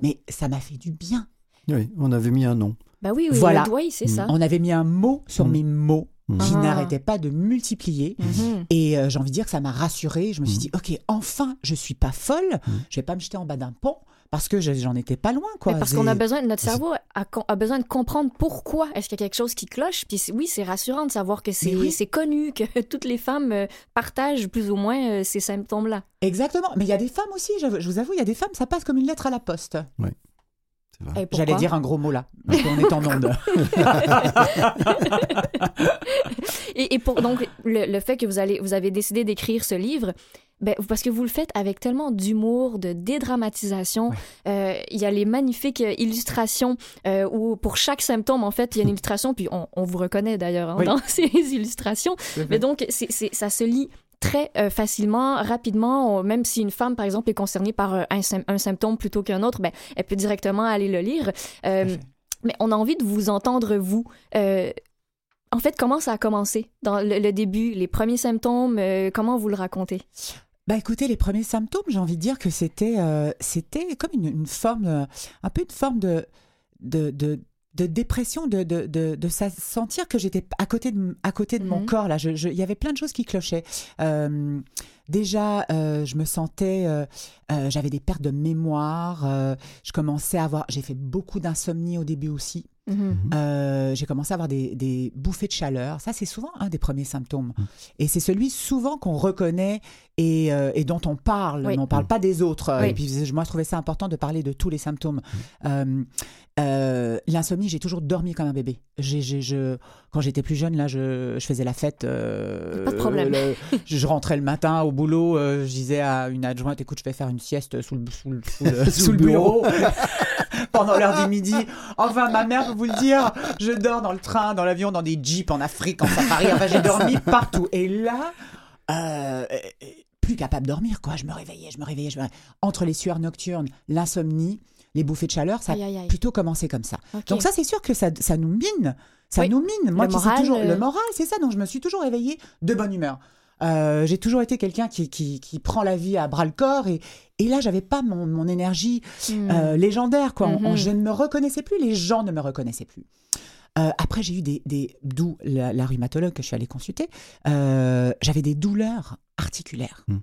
Mais ça m'a fait du bien. Oui, on avait mis un nom. Ben oui, oui, Voilà. c'est Mm. ça. On avait mis un mot sur Mm. mes mots Qui Ah. n'arrêtaient pas de multiplier. Mhm. Et euh, j'ai envie de dire que ça m'a rassurée. Je me suis Mm. dit, OK, enfin, je suis pas folle. Mm. Je vais pas me jeter en bas d'un pont parce que je- j'en étais pas loin, quoi. Mais parce qu'on a besoin, notre cerveau a, a besoin de comprendre pourquoi est-ce qu'il y a quelque chose qui cloche. Puis oui, c'est rassurant de savoir que c'est oui. c'est connu, que toutes les femmes euh, partagent plus ou moins euh, ces symptômes-là. Exactement. Mais il y a des femmes aussi, je, vous avoue, il y a des femmes, ça passe comme une lettre à la poste. Pourquoi? J'allais dire un gros mot là, parce qu'on est en onde. Et, et pour donc le, le fait que vous allez vous avez décidé d'écrire ce livre, ben, parce que vous le faites avec tellement d'humour, de dédramatisation. Euh, Il y a les magnifiques illustrations euh, où pour chaque symptôme en fait il y a une illustration, puis on, on vous reconnaît d'ailleurs hein, Oui. dans ces illustrations. Mais donc c'est- ça se lit très euh, facilement, rapidement, On- même si une femme, par exemple, est concernée par euh, un, sym- un symptôme plutôt qu'un autre, ben, elle peut directement aller le lire. Euh, mais on a envie de vous entendre, vous. En fait, comment ça a commencé? Dans le, le début, les premiers symptômes, comment vous le racontez? Bah écoutez, les premiers symptômes, j'ai envie de dire que c'était c'était comme une, une forme, un peu une forme de, de, de, de dépression, de, de, de, de sentir que j'étais à côté de, à côté de mon Mhm. corps. là. Je- je- Il y avait plein de choses qui clochaient. Euh, déjà, euh, je me sentais, euh, j'avais des pertes de mémoire. je commençais à avoir, j'ai fait beaucoup d'insomnie au début aussi. Mhm. Euh, j'ai commencé à avoir des, des bouffées de chaleur. Ça, c'est souvent un des premiers symptômes. Mm. Et c'est celui souvent qu'on reconnaît et, euh, et dont on parle, Oui. mais on ne parle pas des autres. Oui. Et puis, moi, je trouvais ça important de parler de tous les symptômes. Mm. Euh, L'insomnie, j'ai toujours dormi comme un bébé. Je, quand j'étais plus jeune, là, je, je faisais la fête. Pas de problème. le- je, rentrais le matin au boulot, je disais à une adjointe, écoute, je vais faire une sieste sous le, sous le, sous le- sous le bureau pendant l'heure du midi. Enfin, ma mère peut vous le dire, je dors dans le train, dans l'avion, dans des jeeps, en Afrique, en safari. Enfin, j'ai dormi partout. Et là, euh, plus capable de dormir, quoi. Je me réveillais, je me réveillais, je me réveillais. Entre les sueurs nocturnes, l'insomnie, les bouffées de chaleur, ça Aïe, aïe, a plutôt commencé comme ça. Donc ça, c'est sûr que ça, ça nous mine. Ça Oui. nous mine. Moi Le qui moral, toujours... euh, Le moral, c'est ça. Donc je me suis toujours réveillée de bonne humeur. Euh, j'ai toujours été quelqu'un qui, qui, qui prend la vie à bras le corps et, et là j'avais pas mon, mon énergie Hmm. euh, légendaire quoi. On- on- Mhm. je ne me reconnaissais plus, les gens ne me reconnaissaient plus. Euh, après j'ai eu des, des d'où la, la rhumatologue que je suis allée consulter. euh, j'avais des douleurs articulaires. Mm.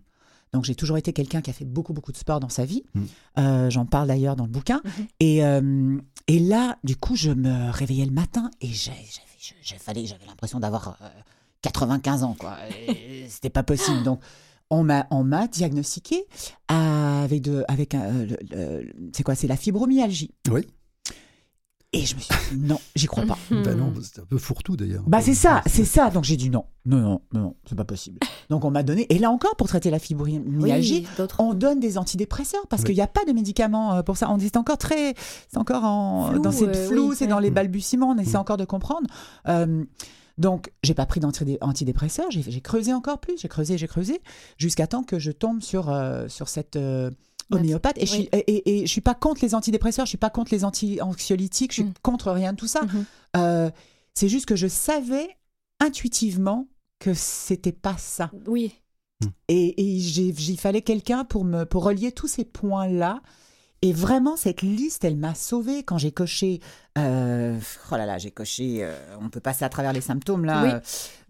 Donc j'ai toujours été quelqu'un qui a fait beaucoup beaucoup de sport dans sa vie. Mm. Euh, J'en parle d'ailleurs dans le bouquin. Mhm. Et, euh, et là, du coup, je me réveillais le matin et j'avais j'avais l'impression d'avoir euh, 95 ans, quoi. C'était pas possible. Donc, on m'a on m'a diagnostiqué avec de avec un euh, le- le- c'est quoi? C'est la fibromyalgie. Oui. Et je me suis dit non, j'y crois pas. Ben non, c'est un peu fourre-tout d'ailleurs. Bah c'est ça, c'est ça. Donc j'ai dit non, non, non, non, non, c'est pas possible. Donc on m'a donné, et là encore pour traiter la fibromyalgie, Oui, on donne des antidépresseurs parce Oui. qu'il n'y a pas de médicaments euh, pour ça. On dit c'est encore très, c'est encore en Flou, dans ces euh, flous, oui, c'est dans les balbutiements, on essaie Mm. encore de comprendre. Euh, donc j'ai pas pris d'antidé- antidépresseurs, j'ai creusé encore plus, j'ai creusé, j'ai creusé, jusqu'à temps que je tombe sur euh, sur cette euh, homéopathe. Et, je et, et- et je suis pas contre les antidépresseurs, je suis pas contre les anti-anxiolytiques, je suis Mm. contre rien de tout ça. Mhm. Euh, c'est juste que je savais intuitivement que c'était pas ça. Oui. Et, et il fallait quelqu'un pour me pour relier tous ces points-là. Et vraiment, cette liste, elle m'a sauvée quand j'ai coché. Euh, oh là là, j'ai coché. euh, on peut passer à travers les symptômes là. Oui. Euh,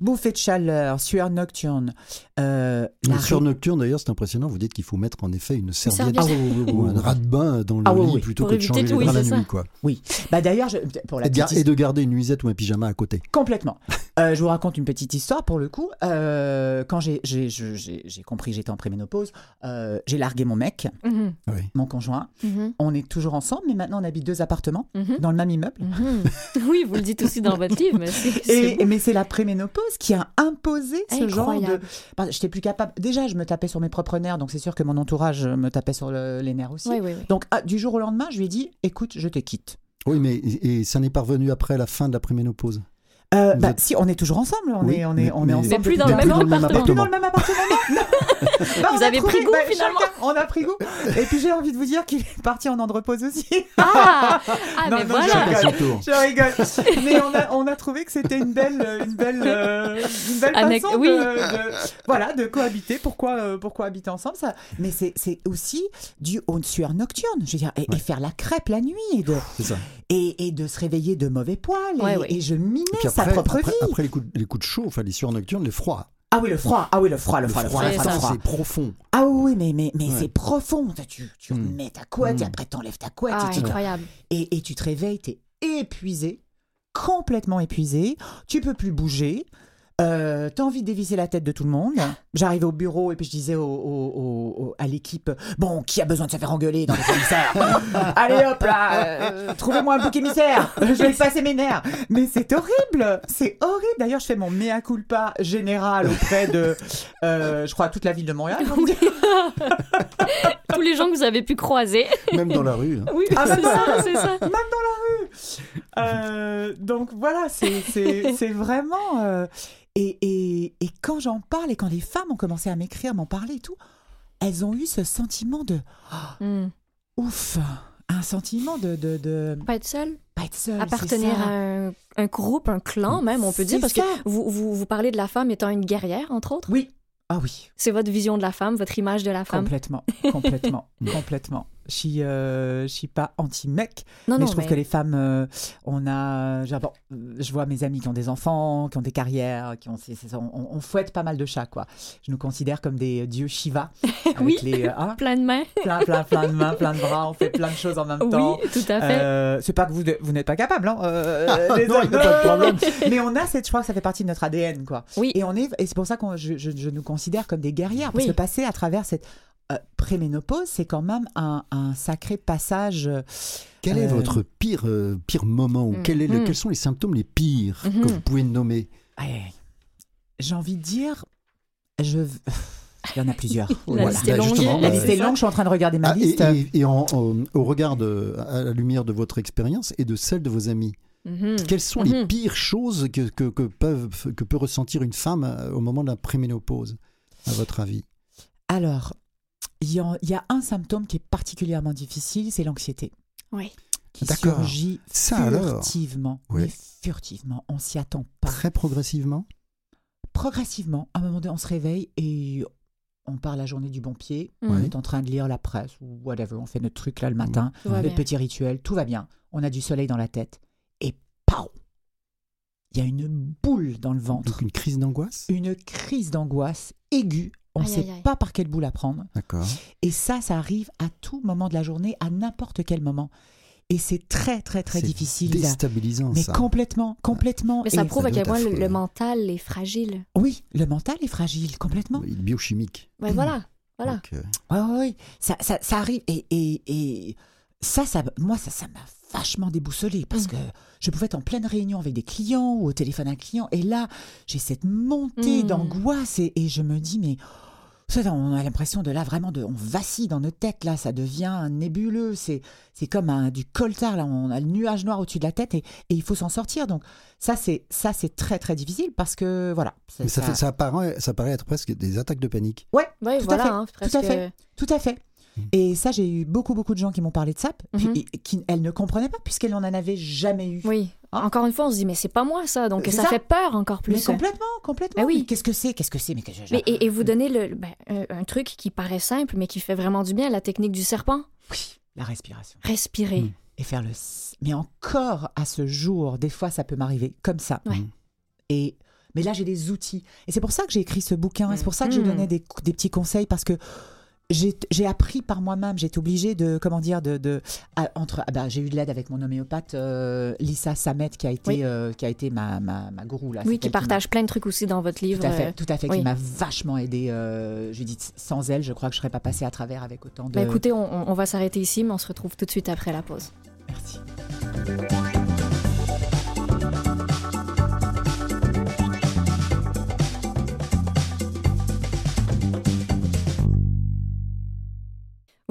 bouffée de chaleur, sueur nocturne. euh, la ré- nocturne d'ailleurs, c'est impressionnant. Vous dites qu'il faut mettre en effet une serviette, serviette. Ah oui, oui, oui, ou oui, un rat de bain dans le Ah oui, lit oui. plutôt Pour que de changer tout, les draps la ça. nuit, quoi. Oui. Bah d'ailleurs, je- pour la Et de, gar- petite et de garder une nuisette ou un pyjama à côté. Complètement. Euh, je vous raconte une petite histoire pour le coup. Euh, quand j'ai j'ai- je- j'ai- j'ai compris que j'étais en préménopause, euh, j'ai largué mon mec, Mhm. Oui. mon conjoint. Mhm. On est toujours ensemble, mais maintenant on habite deux appartements Mhm. dans le même immeuble. Mhm. Oui, vous le dites aussi dans votre livre, mais c'est. c'est Et, beau. mais c'est la préménopause qui a imposé ce genre de. J'étais plus capable. Déjà, je me tapais sur mes propres nerfs, donc c'est sûr que mon entourage me tapait sur le- les nerfs aussi. Oui, oui, oui. Donc, ah, du jour au lendemain, je lui ai dit écoute, je te quitte. Oui, mais et, et ça n'est pas revenu après la fin de la préménopause? Euh, bah, êtes- si, on est toujours ensemble. On Oui, est, on est, mais- on est ensemble. Mais plus dans le même longtemps. appartement. Mais plus dans le même appartement. non. Bah, Vous a avez trouvé- pris goût, bah, finalement. chacun, On a pris goût. Et puis j'ai envie de vous dire qu'il est parti en andropause aussi. Ah, ah Non, mais non, voilà. je tour. Je rigole. Mais on a, on a trouvé que c'était une belle, une belle, euh, une belle Anec- façon oui. de, de- voilà, de cohabiter. Pourquoi, euh, pourquoi habiter ensemble ça? Mais c'est, c'est aussi dû aux sueurs nocturnes. Je veux dire, et, et faire la crêpe la nuit et de, C'est ça. et, et de se réveiller de mauvais poils. Et, Ouais, ouais. et je minais Et puis sa après, propre après, vie. après les, coups, les coups de chaud, enfin les sueurs nocturnes, les froids. Ah oui, le froid. Ah oui, le froid, le froid, le froid, le C'est froid, le ça. froid. c'est profond. Ah oui, mais, mais, mais Ouais. c'est profond. Tu, tu Mm. mets ta couette, et Mm. après t'enlèves ta couette. Ah, et, incroyable. et, et tu te réveilles, t'es épuisé, complètement épuisé, tu peux plus bouger. Euh, t'as envie de dévisser la tête de tout le monde. J'arrivais au bureau et puis je disais au- au- au- au- à l'équipe Bon, qui a besoin de se faire engueuler dans les commissaires Allez hop là, euh, trouvez-moi un bouc émissaire Je vais passer mes nerfs Mais c'est horrible C'est horrible D'ailleurs, je fais mon mea culpa général auprès de, euh, je crois, toute la ville de Montréal. Tous les gens que vous avez pu croiser. Même dans la rue. hein. Oui, Ah, c'est même dans ça, c'est ça. même dans la rue. Euh, donc voilà, c'est c'est- c'est vraiment. euh, et, et, et quand j'en parle et quand les femmes ont commencé à m'écrire, m'en parler et tout, elles ont eu ce sentiment de Hmm. ouf, un sentiment de de, de Pas être seule, pas être seule. appartenir à un, un groupe, un clan même, on peut dire, parce ça. que vous, vous, vous parlez de la femme étant une guerrière, entre autres? Oui. Ah oui, C'est votre vision de la femme, votre image de la femme? complètement, complètement, complètement. Je suis, euh, je suis pas anti-mec, mais non, je trouve mais- que les femmes, euh, on a, genre, bon, euh, je vois mes amis qui ont des enfants, qui ont des carrières, qui ont, on, on fouette pas mal de chats, quoi. Je nous considère comme des dieux Shiva, avec Oui. les, euh, hein, plein de mains. plein, plein, plein de mains, plein de bras, on fait plein de choses en même temps. Oui, tout à fait. Euh, c'est pas que vous, vous n'êtes pas capable, hein, euh, les Non, hommes, y a pas de problème. mais on a cette, je crois que ça fait partie de notre ADN, quoi. Oui. Et on est, et c'est pour ça que je, je- je nous considère comme des guerrières, parce Oui. que passer à travers cette euh, préménopause, c'est quand même un, un sacré passage. euh, Quel est Euh, votre pire, euh, pire moment ou Mm. quel est le- Mm. quels sont les symptômes les pires Mhm. que vous pouvez nommer Ouais. J'ai envie de dire, je. Il y en a plusieurs. La Voilà. liste est Bah, longue. justement, La liste est longue, je suis en train de regarder ma Ah, liste. et- et en- en- au regard de, à la lumière de votre expérience et de celle de vos amis, Mhm. quelles sont les Mhm. pires choses que, que, que peuvent, que peut ressentir une femme au moment de la préménopause, à votre avis? Alors, il y, a- il y a un symptôme qui est particulièrement difficile, c'est l'anxiété. Oui. Qui surgit Ça alors furtivement. Oui. mais furtivement, on s'y attend pas. Très progressivement Progressivement, à un moment donné, on se réveille et on part la journée du bon pied. Mhm. On est en train de lire la presse ou whatever. On fait notre truc là le matin, Tout va notre bien. petit rituel, tout va bien. On a du soleil dans la tête. Et pow Il y a une boule dans le ventre. Donc une crise d'angoisse? Une crise d'angoisse aiguë. On ne sait aïe, pas par quelle boule la prendre. D'accord. Et ça, ça arrive à tout moment de la journée, à n'importe quel moment. Et c'est très, très, très C'est difficile. Déstabilisant, Mais ça. complètement, complètement. Mais ça Et- prouve à quel point le, mental est fragile. Oui, le mental est fragile, complètement. Il est biochimique. Ouais, voilà. Voilà. Donc, euh, Oui, oui, oui. Ça, ça, ça arrive. Et, et, et ça, ça, moi, ça, ça m'a vachement déboussolé parce Mm. que je pouvais être en pleine réunion avec des clients ou au téléphone à un client. Et là, j'ai cette montée Mm. d'angoisse et, et je me dis, mais. Ça, On a l'impression de là vraiment de, on vacille dans nos têtes là, ça devient nébuleux, c'est c'est comme un, du coltard là, on a le nuage noir au-dessus de la tête et, et il faut s'en sortir. Donc ça c'est ça c'est très très difficile parce que voilà. mais ça, fait, ça, apparaît, ça paraît être presque des attaques de panique. Ouais, Ouais, Tout à voilà. fait, hein, tout à presque- fait. Tout à fait. Et ça, j'ai eu beaucoup, beaucoup de gens qui m'ont parlé de ça, puis Mhm. et- qui, elles ne comprenaient pas, puisqu'elles n'en avaient jamais eu. Oui. Hein Encore une fois, on se dit, mais c'est pas moi ça, donc ça, ça. fait peur encore Mais plus. complètement, complètement. Ben oui. Mais Qu'est-ce que c'est Qu'est-ce que c'est? Mais, que je- Mais, et, et vous donnez le, ben, un, un truc qui paraît simple, mais qui fait vraiment du bien, la technique du serpent. Oui, la respiration. Respirer. Mm. Et faire le... Mais encore à ce jour, des fois, ça peut m'arriver comme ça. Ouais. Mm. Et... Mais là, j'ai des outils. Et c'est pour ça que j'ai écrit ce bouquin. et C'est pour ça que je Mm. donnais des, des petits conseils, parce que j'ai appris par moi-même. J'ai été obligée de, comment dire, de, de à- entre. ah bah, j'ai eu de l'aide avec mon homéopathe euh, Lisa Samet, qui a été, Oui. euh, qui a été ma, ma, ma gourou là. Oui, qui partage plein de trucs aussi dans votre livre. Tout à fait, euh, tout à fait, oui. qui m'a vachement aidé. Euh, je dis, sans elle, je crois que je serais pas passée à travers avec autant de. ben, écoutez, on va s'arrêter ici, mais on se retrouve tout de suite après la pause. Merci.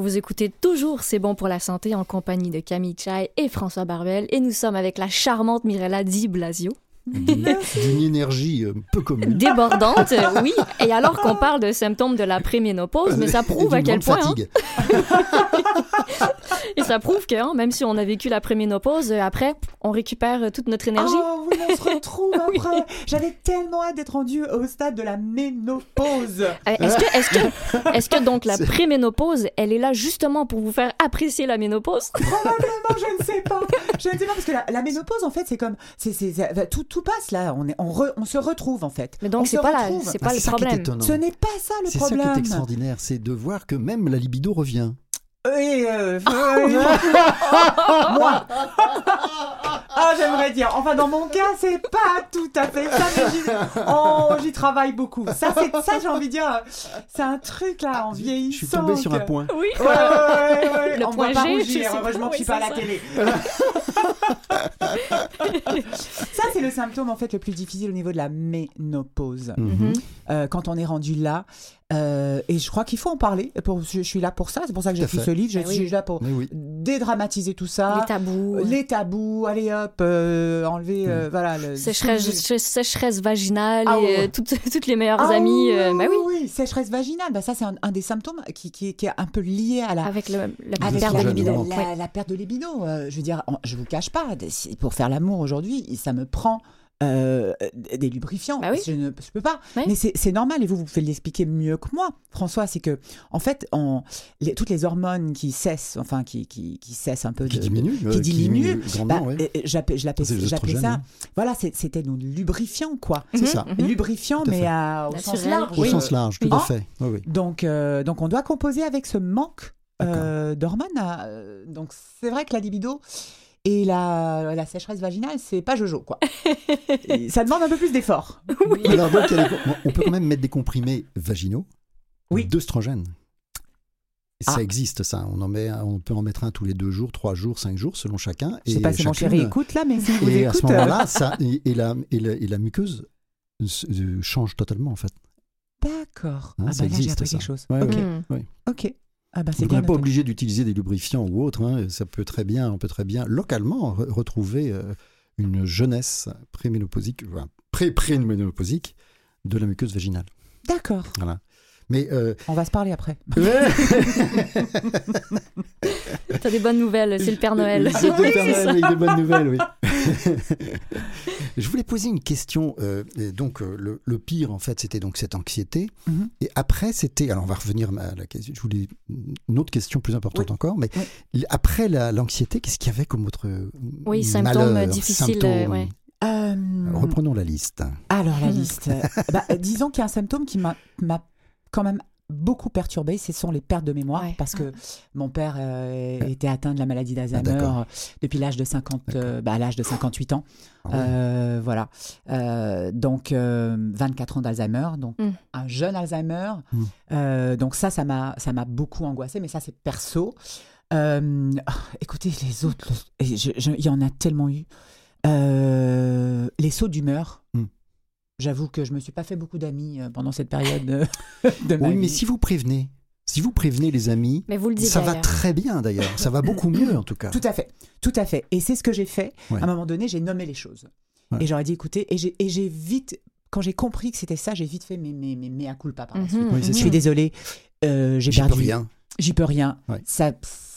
Vous écoutez toujours C'est bon pour la santé en compagnie de Camille Chai et François Barbel, et nous sommes avec la charmante Mirella Di Blasio. D'une énergie euh, peu commune. Débordante, oui. Et alors qu'on parle de symptômes de la préménopause, mais ça prouve à quel point. hein, fatigue. et ça prouve que hein, même si on a vécu la préménopause, euh, après, on récupère euh, toute notre énergie. Oh oui, on se retrouve après. J'avais tellement hâte d'être rendue au stade de la ménopause. Euh, Est-ce que, est-ce que, est-ce que donc la C'est- préménopause, elle est là justement pour vous faire apprécier la ménopause? Probablement, je ne sais pas. Je ne sais pas parce que la, la ménopause, en fait, c'est comme, c'est, c'est, tout, tout passe là. On est, on, re- on se retrouve en fait. Mais On donc se c'est pas la, c'est Ah, pas c'est le problème. Ce n'est pas ça le C'est ça qui problème. est extraordinaire, c'est de voir que même la libido revient. Oui, euh, moi. Ah, j'aimerais dire. Enfin, dans mon cas, c'est pas tout à fait ça, mais j'y, oh, j'y travaille beaucoup. Ça, c'est ça, j'ai envie de dire. C'est un truc là, en vieillissant. Je suis tombé sur un point. Oui. Ouais, ouais, ouais, ouais. Le On point voit pas G, rougir. Heureusement que je suis pas à la télé. ça, c'est le symptôme en fait le plus difficile au niveau de la ménopause. Mhm. Euh, quand on est rendu là. Euh, et je crois qu'il faut en parler. Pour, je, je suis là pour ça. C'est pour ça que j'ai fait. ce livre. Je, oui. je suis là pour oui. dédramatiser tout ça. Les tabous. Les tabous, allez hop, euh, enlever, euh, voilà. Le, Sécheresse, sé- sécheresse vaginale Ah et ouais. euh, toutes, toutes les meilleures Ah amies. oui, euh, bah oui. oui, sécheresse vaginale. Bah, ça, c'est un, un des symptômes qui, qui, qui est un peu lié à la, Avec le, la avec perte de la- libido. la, Ouais. la perte de libido. Euh, je veux dire, en- je vous cache pas, pour faire l'amour aujourd'hui, ça me prend euh, des lubrifiants. Bah oui. Je ne je peux pas. Oui. Mais c'est normal et vous, vous pouvez l'expliquer mieux que moi, François. C'est que, en fait, on, les- toutes les hormones qui cessent, enfin, qui, qui, qui cessent un peu Qui de. diminue. qui euh, diminue, grandement, bah, oui. euh, les j'appelais ça. Voilà, c'était nos lubrifiants, quoi. C'est Mhm, ça. mhm. Lubrifiants, mais à- au sens large. Au oui. sens large, tout à fait. Oui, oui. Donc, euh, donc on doit composer avec ce manque euh, d'hormones. euh, donc c'est vrai que la libido et la, la sécheresse vaginale, c'est pas jojo quoi. Ça demande un peu plus d'effort. Alors donc, on peut quand même mettre des comprimés vaginaux Oui. d'œstrogène. Et Ah. Ça existe, ça. On, en met, on peut en mettre un tous les deux jours, trois jours, cinq jours, selon chacun. Je sais Et pas si mon chéri écoute là, mais vous Et à ce écoute. euh, moment-là, ça, et, et la, et, la, et la muqueuse se- euh, change totalement, en fait. D'accord. Hein, ah ça bah existe, ça. quelque chose. Ouais, ok. Ok. Ah bah on n'est pas obligé d'utiliser des lubrifiants ou autre. hein. Ça peut très bien, on peut très bien localement re- retrouver euh, une jeunesse préménopausique, enfin, pré-préménopausique de la muqueuse vaginale. D'accord. Voilà. Mais euh, On va se parler après. T'as des bonnes nouvelles, c'est le Père Noël. C'est le Père Noël avec des bonnes nouvelles, oui. Je voulais poser une question. euh, donc, euh, le, le pire, en fait, c'était donc cette anxiété. Mhm. Et après, c'était. Alors, on va revenir à la question. Je voulais une autre question plus importante encore. Mais après la- l'anxiété, qu'est-ce qu'il y avait comme autre Oui, symptômes difficiles, symptômes? euh, ouais. Euh, Reprenons la liste. Alors la liste. Bah, disons qu'il y a un symptôme qui m'a quand même beaucoup perturbé, ce sont les pertes de mémoire, Ouais. parce que mon père euh, était atteint de la maladie d'Alzheimer Ah, d'accord. euh, depuis l'âge de 50, euh, bah, l'âge de 58 ans. Ah ouais. Euh, voilà. Euh, donc, euh, 24 ans d'Alzheimer, donc Mm. un jeune Alzheimer. Mm. Euh, donc ça, ça m'a, ça m'a beaucoup angoissé, mais ça, c'est perso. Euh, ah, écoutez, les autres, il y en a tellement eu. Euh, les sauts d'humeur. Mm. J'avoue que je me suis pas fait beaucoup d'amis euh, pendant cette période de, de ma Oui, mais si vous prévenez, si vous prévenez les amis, Mais vous le dites ça va très bien d'ailleurs. Ça va beaucoup mieux en tout cas. Tout à fait, tout à fait. Et c'est ce que j'ai fait. Ouais. À un moment donné, j'ai nommé les choses. Ouais. Et j'aurais dit, écoutez, et j'ai vite, quand j'ai compris que c'était ça, j'ai vite fait mes, mes, mes mea culpa par la suite. Mhm, Oui, mhm. Je suis désolée, euh, j'ai J'y peux perdu. rien. J'y peux rien. Ouais. Ça,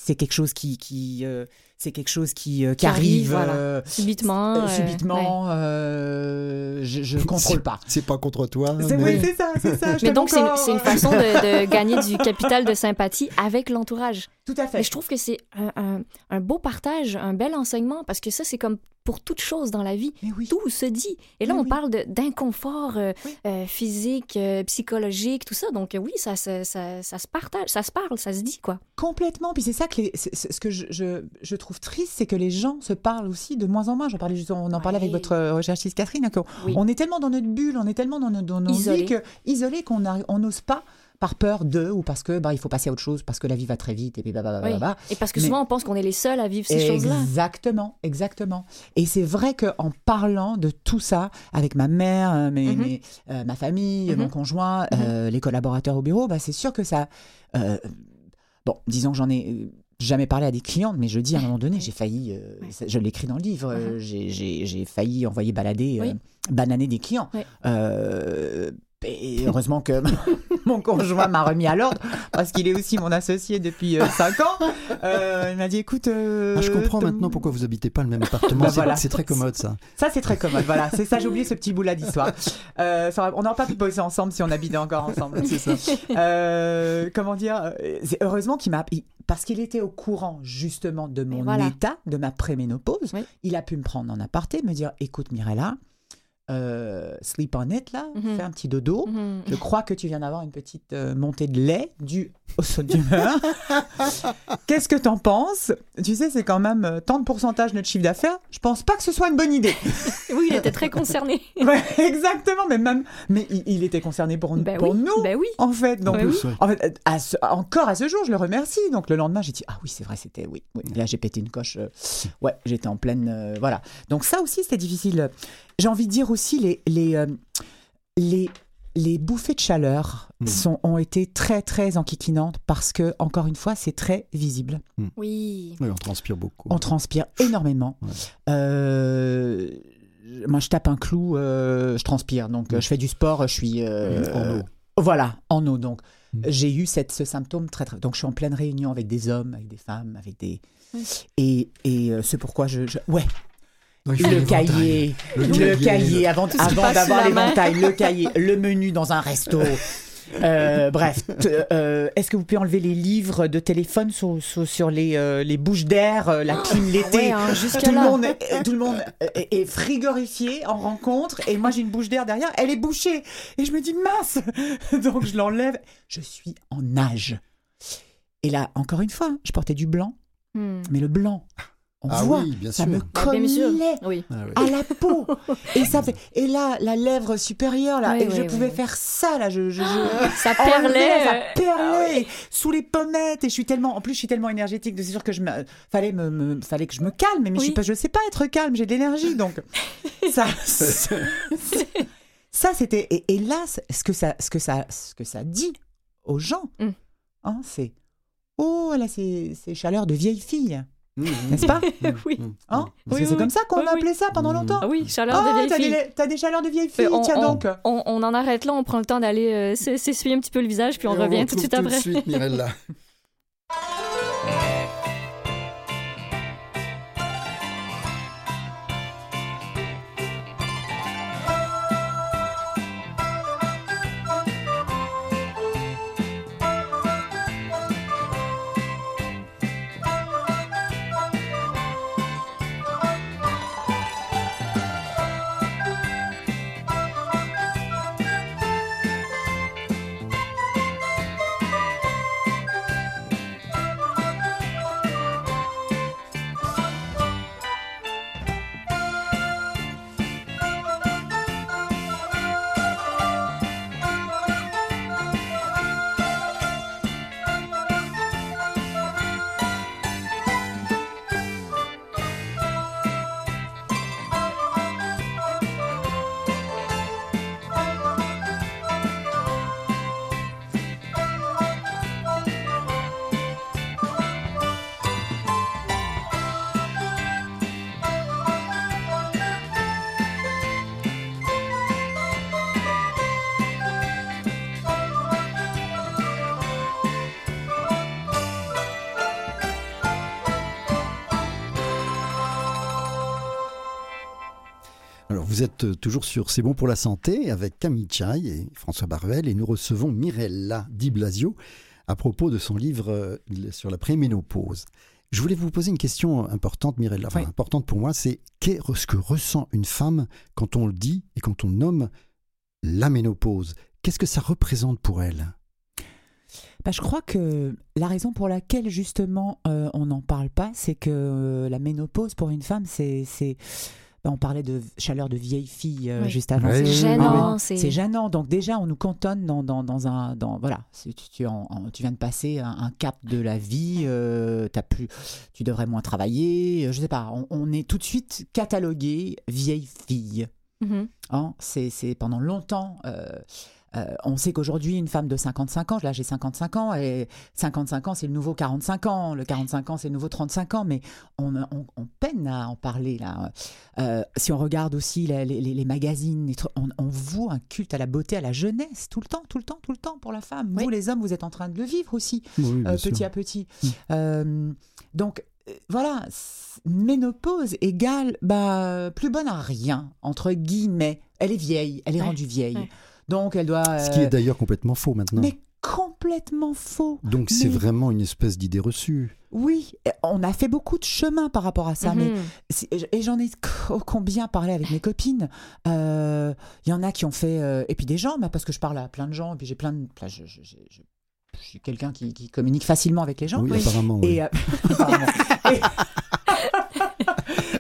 c'est quelque chose qui, qui euh, c'est quelque chose qui, euh, qui Qui arrive, arrive, voilà. euh, Subitement. subitement. euh, je, je contrôle pas. C'est pas contre toi. C'est mais- oui, c'est ça, c'est ça. je Mais donc, c'est c'est une façon de, de gagner du capital de sympathie avec l'entourage. Tout à fait. Mais je trouve que c'est un, un- un beau partage, un bel enseignement, parce que ça, c'est comme pour toute chose dans la vie. Oui. Tout se dit. Et là, on oui. parle d'inconfort euh, Oui. euh, physique, euh, psychologique, tout ça. Donc, oui, ça, se- ça, ça se partage, ça se parle, ça se dit, quoi. Complètement. Puis c'est ça que les- ce que je, je, je trouve triste, c'est que les gens se parlent aussi de moins en moins. J'en parlais justement, on en parlait avec votre recherchiste Catherine. Oui. On est tellement dans notre bulle, on est tellement dans, nos- dans nos Isolé. vies que isolés qu'on n'ose pas par peur de ou parce que bah, il faut passer à autre chose parce que la vie va très vite et puis bah, bah, bah, Oui. Et parce que Mais- souvent, on pense qu'on est les seuls à vivre ces choses-là. Exactement, exactement. Et c'est vrai qu'en parlant de tout ça avec ma mère, euh, mes- Mhm. mes- euh, ma famille, Mhm. mon conjoint, euh, les collaborateurs au bureau, bah, c'est sûr que ça. euh, bon, disons que j'en ai jamais parlé à des clientes, mais je dis à un moment donné, j'ai failli, euh, ça- je l'écris dans le livre, euh, j'ai- failli envoyer balader, euh, Mhm. Oui. bananer des clients. Oui. Euh, et heureusement que mon conjoint m'a remis à l'ordre parce qu'il est aussi mon associé depuis 5 ans. Euh, il m'a dit écoute. euh, Ah, je comprends ton- maintenant pourquoi vous habitez pas le même appartement. Bah C'est- voilà. Très commode ça. Ça, c'est très commode. Voilà, c'est ça, j'ai oublié ce petit bout-là d'histoire. Euh, on n'aurait pas pu bosser ensemble si on habitait encore ensemble. Ça. Euh, comment dire euh, c'est Heureusement qu'il m'a. Parce qu'il était au courant justement de mon voilà. état, de ma préménopause, Oui. il a pu me prendre en aparté, me dire écoute, Mirella, euh, sleep on it là, Mhm. fais un petit dodo. Mhm. Je crois que tu viens d'avoir une petite euh, montée de lait due au saut d'humeur. Qu'est-ce que t'en penses? Tu sais, c'est quand même euh, tant de pourcentage de notre chiffre d'affaires. Je pense pas que ce soit une bonne idée. Oui, il était très concerné. Ouais, exactement, mais même, mais il, il était concerné pour, Ben pour oui, nous, ben oui. en fait. Donc, Ben oui. En fait, à ce- encore à ce jour, je le remercie. Donc le lendemain, j'ai dit ah oui, c'est vrai, c'était oui, oui. Là, j'ai pété une coche. euh, ouais, j'étais en pleine, euh, voilà. Donc ça aussi, c'était difficile. J'ai envie de dire aussi les les euh, les les bouffées de chaleur Mm. sont, ont été très très enquiquinantes parce que encore une fois, c'est très visible. Oui. Oui, on transpire beaucoup. On transpire énormément. Ouais. Euh, moi, je tape un clou, euh, je transpire. Donc, euh, je fais du sport, je suis. euh, En eau. Voilà, en eau. Donc, Mm. j'ai eu cette, ce symptôme très, très. Donc, je suis en pleine réunion avec des hommes, avec des femmes, avec des. Mm. Et, et euh, c'est pourquoi je. je- Ouais, Le cahier, Le le, cahier, avant, avant d'avoir l'éventail, le cahier, le menu dans un resto. Euh, bref, euh, est-ce que vous pouvez enlever les livres de téléphone sur, sur, sur les, euh, les bouches d'air, euh, la clim l'été? Ouais, hein, tout le là. monde, est, tout le monde est, est frigorifié en rencontre et moi j'ai une bouche d'air derrière, elle est bouchée. Et je me dis mince, donc je l'enlève, je suis en nage. Et là, encore une fois, je portais du blanc, Hmm. mais le blanc, on Ah voit, oui, bien ça sûr. me sûr. collait Oui. Ah ouais. à la peau et ça et là la lèvre supérieure là Oui, et oui, je oui, oui. faire ça là je, je, je- Ça perlait. ça perlait sous les pommettes et je suis tellement en plus je suis tellement énergétique c'est sûr que je me fallait me, me- fallait que je me calme mais je Oui. suis pas je sais pas être calme j'ai de l'énergie donc ça ça c'était et, et là ce que ça ce que ça ce que ça dit aux gens Mm. hein, c'est oh elle a ces, ces chaleurs de vieille fille n'est-ce pas Oui. mmh, hein mmh. Parce Oui, que c'est oui, comme ça qu'on oui, a oui. appelé ça pendant longtemps Ah oui, chaleur de ah, vieille t'as fille. des, t'as des chaleurs de vieille fille, on, tiens on- donc. On, on en arrête là, on prend le temps d'aller euh, s'essuyer un petit peu le visage, puis on revient tout de suite tout après. de suite Mirella. toujours sur C'est bon pour la santé avec Camille Chai et François Barvel et nous recevons Mirella Di Blasio à propos de son livre euh, sur la préménopause. Je voulais vous poser une question importante, Mirella, enfin, importante pour moi, c'est qu'est-ce que ressent une femme quand on le dit et quand on nomme la ménopause? Qu'est-ce que ça représente pour elle? Bah, je crois que la raison pour laquelle justement euh, on n'en parle pas, c'est que euh, la ménopause pour une femme, c'est on parlait de chaleur de vieille fille euh, juste avant. C'est gênant. c'est gênant. Donc déjà, on nous cantonne dans, dans, un... Dans, voilà, tu, tu, tu, viens de passer un, cap de la vie, euh, as plus, tu devrais moins travailler, euh, je sais pas. On, est tout de suite catalogué vieille fille. Mm-hmm. Hein, c'est pendant longtemps... Euh, on sait qu'aujourd'hui, une femme de 55 ans, là j'ai 55 ans, et 55 ans c'est le nouveau 45 ans, le 45 ans c'est le nouveau 35 ans, mais on, peine à en parler là. Euh, si on regarde aussi les, magazines, on, on, voit un culte à la beauté, à la jeunesse, tout le temps, tout le temps, tout le temps pour la femme. Vous les hommes, vous êtes en train de le vivre aussi, euh, petit à petit. Mm. donc voilà, ménopause égale bah, plus bonne à rien, entre guillemets. Elle est vieille, elle est rendue vieille. Donc elle doit. Ce qui est euh, d'ailleurs complètement faux maintenant. Mais complètement faux. Donc c'est vraiment une espèce d'idée reçue. Oui, on a fait beaucoup de chemin par rapport à ça, mais mhm. et j'en ai combien parlé avec mes copines? Euh, il y en a qui ont fait, euh, et puis des gens, parce que je parle à plein de gens, et puis j'ai plein de, je, suis quelqu'un qui, communique facilement avec les gens. Oui, apparemment. Et, apparemment.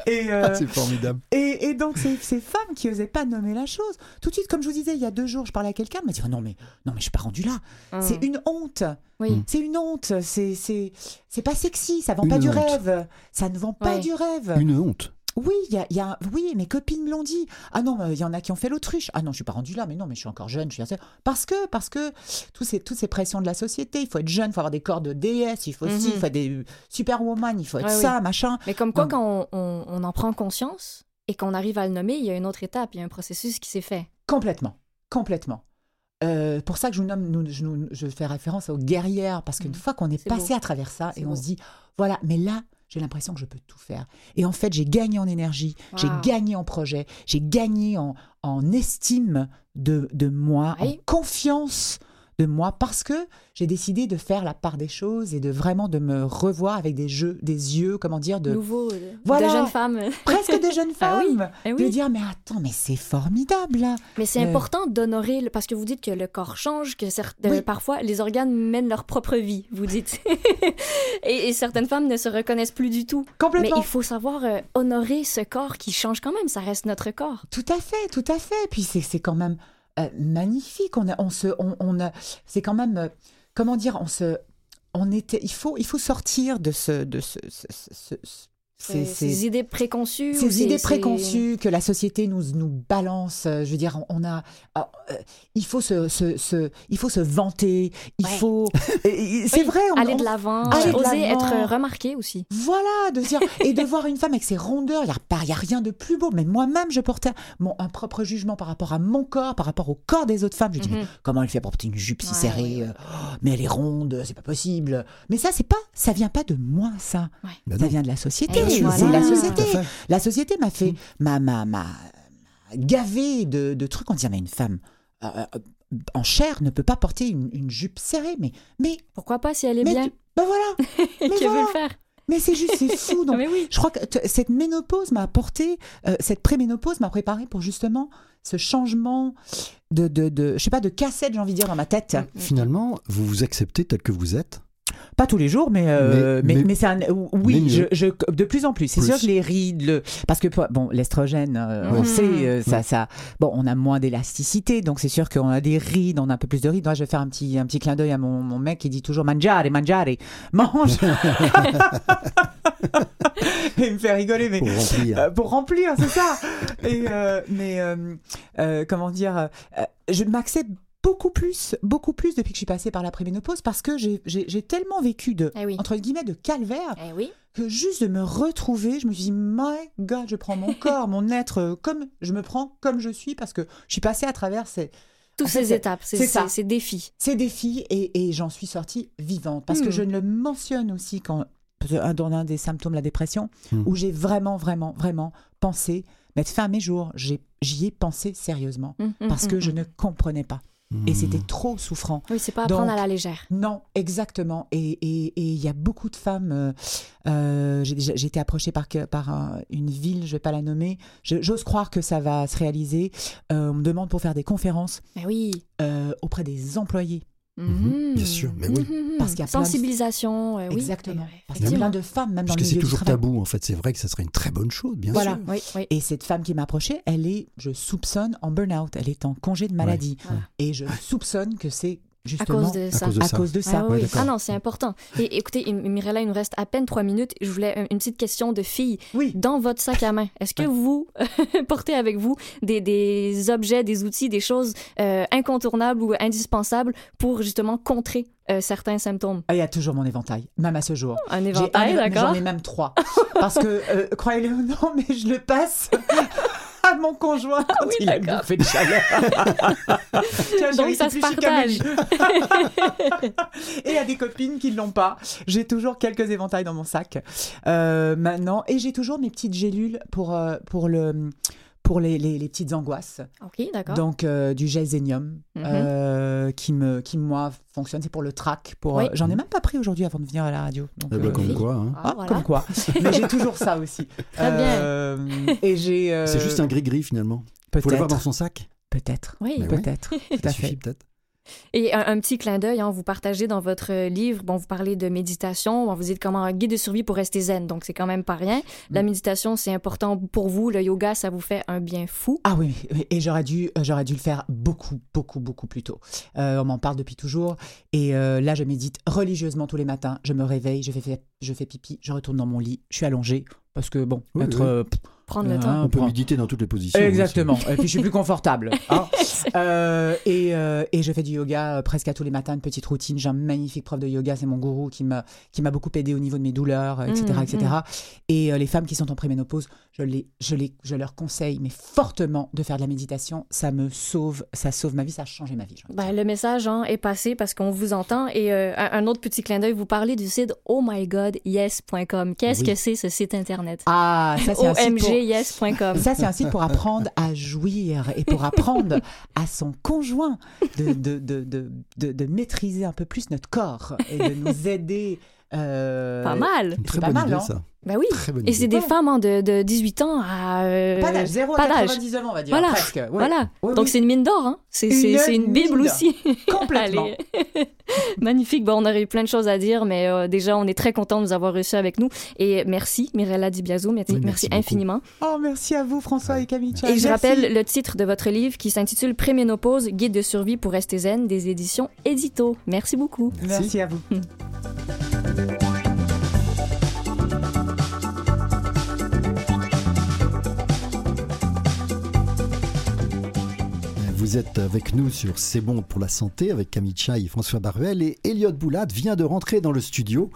Et, euh, c'est formidable. Et, donc, ces, ces, femmes qui n'osaient pas nommer la chose, tout de suite, comme je vous disais, il y a deux jours, je parlais à quelqu'un, elle m'a dit oh Non, mais, non, mais je suis pas rendu là. Mmh. C'est une honte. Oui. Mmh. C'est une honte. C'est pas sexy. Ça vend pas du rêve. Ça ne vend pas du rêve. Une honte. Oui, il y a, oui, mes copines me l'ont dit. Ah non, il y en a qui ont fait l'autruche. Ah non, je suis pas rendue là, mais non, mais je suis encore jeune, je suis assez... Parce que, parce que toutes ces, toutes ces pressions de la société, il faut être jeune, il faut avoir des corps de déesse, il faut aussi, il faut être des superwoman, il faut être ça, machin. Mais comme quoi, quand on, en prend conscience et qu'on arrive à le nommer, il y a une autre étape, il y a un processus qui s'est fait. Complètement, complètement. Euh, pour ça que je, vous nomme, je, je, fais référence aux guerrières, parce qu'une mmh. fois qu'on est, passé à travers ça, et on se dit, voilà, mais là, j'ai l'impression que je peux tout faire. Et en fait, j'ai gagné en énergie, j'ai gagné en projet, j'ai gagné en, en estime de, de moi, en confiance de moi parce que j'ai décidé de faire la part des choses et de vraiment de me revoir avec des jeux, des yeux, comment dire, de nouveau, euh, voilà, de jeunes femmes, presque des jeunes ah femmes, eh de dire mais attends mais c'est formidable. Mais c'est euh, important d'honorer parce que vous dites que le corps change, que certains, parfois les organes mènent leur propre vie, vous dites, et, certaines femmes ne se reconnaissent plus du tout. Complètement. Mais il faut savoir euh, honorer ce corps qui change quand même, ça reste notre corps. Tout à fait, tout à fait. Puis c'est quand même euh, magnifique. On, a, on se, on, a, c'est quand même, euh, comment dire, on se, on était, il faut, il faut sortir de ce, de ce, ces, idées préconçues. Ces idées préconçues que la société nous, nous balance. Euh, je veux dire, on a. Ah, euh, il, faut se, se, il faut se vanter. Il faut. C'est vrai. On, aller de l'avant. Oser être remarqué aussi. Voilà, de dire. et de voir une femme avec ses rondeurs. Il n'y a, a rien de plus beau. Mais moi-même, je portais mon, un propre jugement par rapport à mon corps, par rapport au corps des autres femmes. Je dis, mhm. comment elle fait pour porter une jupe si serrée euh, oh, Mais elle est ronde, c'est pas possible. Mais ça, c'est pas. Ça vient pas de moi, ça. Ça vient de la société. C'est la société. La société m'a fait, m'a, m'a, m'a gavé de, de, trucs. On disait, mais une femme euh, euh, en chair ne peut pas porter une, jupe serrée. Mais, mais pourquoi pas si elle est bien Ben voilà. mais veut le faire mais c'est juste, c'est fou. Donc, je crois que cette ménopause m'a apporté, euh, cette préménopause m'a préparé pour justement ce changement de, de, de, je sais pas, de cassette, j'ai envie de dire, dans ma tête. Finalement, vous vous acceptez tel que vous êtes pas tous les jours, mais euh, mais, mais, c'est un, oui, je, je, de plus en plus. C'est sûr que les rides, le, parce que bon, l'estrogène, euh, on sait, euh, ça, ça, bon, on a moins d'élasticité, donc c'est sûr qu'on a des rides, on a un peu plus de rides. Moi, je vais faire un petit un petit clin d'œil à mon, mon mec qui dit toujours mangiare, mangiare, mange. il me fait rigoler, mais pour remplir, pour remplir, c'est ça. Et mais comment dire, je m'accepte beaucoup plus, beaucoup plus depuis que je suis passée par la préménopause parce que j'ai tellement vécu de, eh entre guillemets, de calvaire eh que juste de me retrouver, je me suis dit, my God, je prends mon corps, mon être euh, comme je me prends comme je suis parce que je suis passée à travers ces, toutes ces étapes, c'est ça, ces défis. Ces défis et, j'en suis sortie vivante parce que hmm. je le mentionne aussi quand dans un des symptômes de la dépression hmm. où j'ai vraiment, vraiment, vraiment pensé mettre fin à mes jours. J'y ai, pensé sérieusement hum, parce que je ne comprenais pas. Et Hmm. c'était trop souffrant. Oui, c'est pas à prendre à la légère. Non, exactement. Et et- et il y a beaucoup de femmes. euh, euh, j'ai été approchée par, par un- une ville, je vais pas la nommer. J'ose croire que ça va se réaliser. Euh, on me demande pour faire des conférences Mais oui. euh, auprès des employés. Mhm, bien sûr, mais oui. Mhm. Parce qu'il y a de- Sensibilisation, euh, oui. Exactement. Parce qu'il y a plein de femmes, même dans Parce le que c'est milieu du toujours tabou, en fait. C'est vrai que ça serait une très bonne chose, bien Voilà. sûr. Oui, oui. Et cette femme qui m'a approchée, elle est, je soupçonne, en burn-out. Elle est en congé de maladie. Et je soupçonne que c'est À justement cause de À ça. cause de à ça. cause de ça. Ah, oui. Ouais. Ah non, c'est important. Et écoutez, Mirella, il nous reste à peine trois minutes. Je voulais un- une petite question de fille. Oui. Dans votre sac à main, est-ce que Ouais. vous portez avec vous des, des objets, des outils, des choses euh, incontournables ou indispensables pour justement contrer euh, certains symptômes? Ah, Il y a toujours mon éventail, même à ce jour. Un J'ai éventail, d'accord? J'en ai même trois. Parce que, euh, croyez-le ou non, mais je le passe à mon conjoint quand oui, il a bouffée de chaleur. Tiens, Donc ça se partage. à. Et a des copines qui ne l'ont pas. J'ai toujours quelques éventails dans mon sac euh, maintenant. Et j'ai toujours mes petites gélules pour, euh, pour, le, pour les, les- les petites angoisses. OK, d'accord. Donc euh, du gel zénium Mhm. euh, qui, me, qui, moi, fonctionne. C'est pour le trac. Pour, Oui. euh, J'en ai même pas pris aujourd'hui avant de venir à la radio. Donc, Eh ben, euh, comme oui. quoi, hein. Ah, ah, voilà. comme quoi. Mais j'ai toujours ça aussi. Très bien. Euh, et j'ai. euh, C'est juste un gris-gris, finalement. Faut l'avoir dans Peut-être. son sac? Peut-être. Oui. Peut-être. Tout Ça à suffit peut-être. Et un, un petit clin d'œil, hein, vous partagez dans votre euh, livre, bon, vous parlez de méditation, bon, vous dites comment un guide de survie pour rester zen, donc c'est quand même pas rien. La Mm. méditation, c'est important pour vous, le yoga, ça vous fait un bien fou. Ah oui, et j'aurais dû, euh, j'aurais dû le faire beaucoup, beaucoup, beaucoup plus tôt. Euh, on m'en parle depuis toujours. Et euh, là, je médite religieusement tous les matins. Je me réveille, je fais, je fais pipi, je retourne dans mon lit, je suis allongée. Parce que, bon, Oui, être. oui. euh, Prendre le Euh, temps. On peut prend- méditer dans toutes les positions. Exactement. Et puis je suis plus confortable. hein. Euh, et, euh, et je fais du yoga euh, presque à tous les matins, une petite routine. J'ai un magnifique prof de yoga, c'est mon gourou qui m'a qui m'a beaucoup aidé au niveau de mes douleurs, etc., etc. Et euh, les femmes qui sont en préménopause, je les, je les, je leur conseille, mais fortement, de faire de la méditation. Ça me sauve, ça sauve ma vie, ça a changé ma vie. Ben, le message hein, est passé parce qu'on vous entend. Et euh, un, un autre petit clin d'œil, vous parlez du site ohmygodyes.com. Qu'est-ce Oui. que c'est ce site internet? Ah, ça c'est un site pour... Ça, c'est un site pour apprendre à jouir et pour apprendre à son conjoint de, de, de, de maîtriser un peu plus notre corps et de nous aider. Euh, Pas mal. Une très pas bonne mal, idée, hein. ça. Ben oui. Très bonne Et c'est des femmes hein, de, de 18 ans à. euh, Pas d'âge, 0 pas à d'âge. 99 ans, on va dire. Voilà. Presque. Voilà. Donc oui. c'est une mine d'or, hein? C'est Une bible aussi. Complètement. Magnifique. Bon, on aurait eu plein de choses à dire, mais euh, déjà, on est très content de vous avoir reçus avec nous. Et merci, Mirella Di Biasio. Merci, Oui, merci infiniment. Oh, merci à vous, François et Camille. Et je rappelle le titre de votre livre qui s'intitule Préménopause, guide de survie pour rester zen des éditions Édito. Merci beaucoup. Merci à vous. Vous êtes avec nous sur C'est bon pour la santé avec Camille Chaille et François Baruel et Elliot Boulade vient de rentrer dans le studio.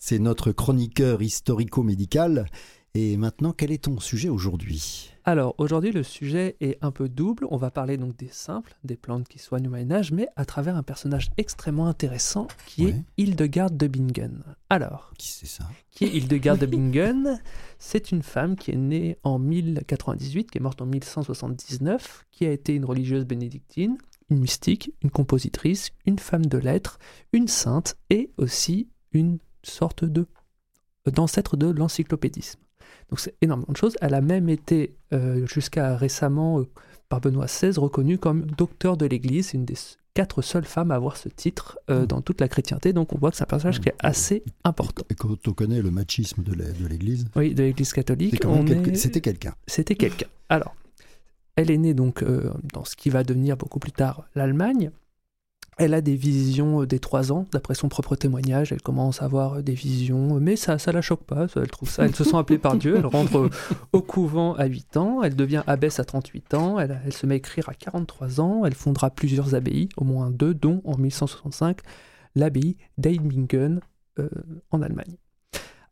C'est notre chroniqueur historico-médical. Et maintenant, quel est ton sujet aujourd'hui? Alors aujourd'hui le sujet est un peu double. On va parler donc des simples, des plantes qui soignent au Moyen Âge, mais à travers un personnage extrêmement intéressant qui Ouais. est Hildegarde de Bingen. Alors, Qui c'est ça? qui est Hildegarde de Bingen? C'est une femme qui est née en 1098, qui est morte en 1179, qui a été une religieuse bénédictine, une mystique, une compositrice, une femme de lettres, une sainte et aussi une sorte de d'ancêtre de l'encyclopédisme. Donc c'est énormément de choses. Elle a même été euh, jusqu'à récemment euh, par Benoît XVI reconnue comme docteur de l'Église, une des quatre seules femmes à avoir ce titre euh, Mm. dans toute la chrétienté. Donc on voit que c'est un personnage qui est assez important. Et quand on connaît le machisme de l'Église, Oui, de l'Église catholique. est- c'était quelqu'un. C'était quelqu'un. Alors, elle est née donc dans ce qui va devenir beaucoup plus tard l'Allemagne. Elle a des visions euh, des trois ans, d'après son propre témoignage. Elle commence à avoir euh, des visions, mais ça, ça la choque pas. Elle trouve ça. Elle se sent appelée par Dieu. Elle rentre euh, au couvent à 8 ans. Elle devient abbesse à 38 ans. Elle, se met à écrire à 43 ans. Elle fondera plusieurs abbayes, au moins deux, dont en 1165 l'abbaye d'Eibingen euh, en Allemagne.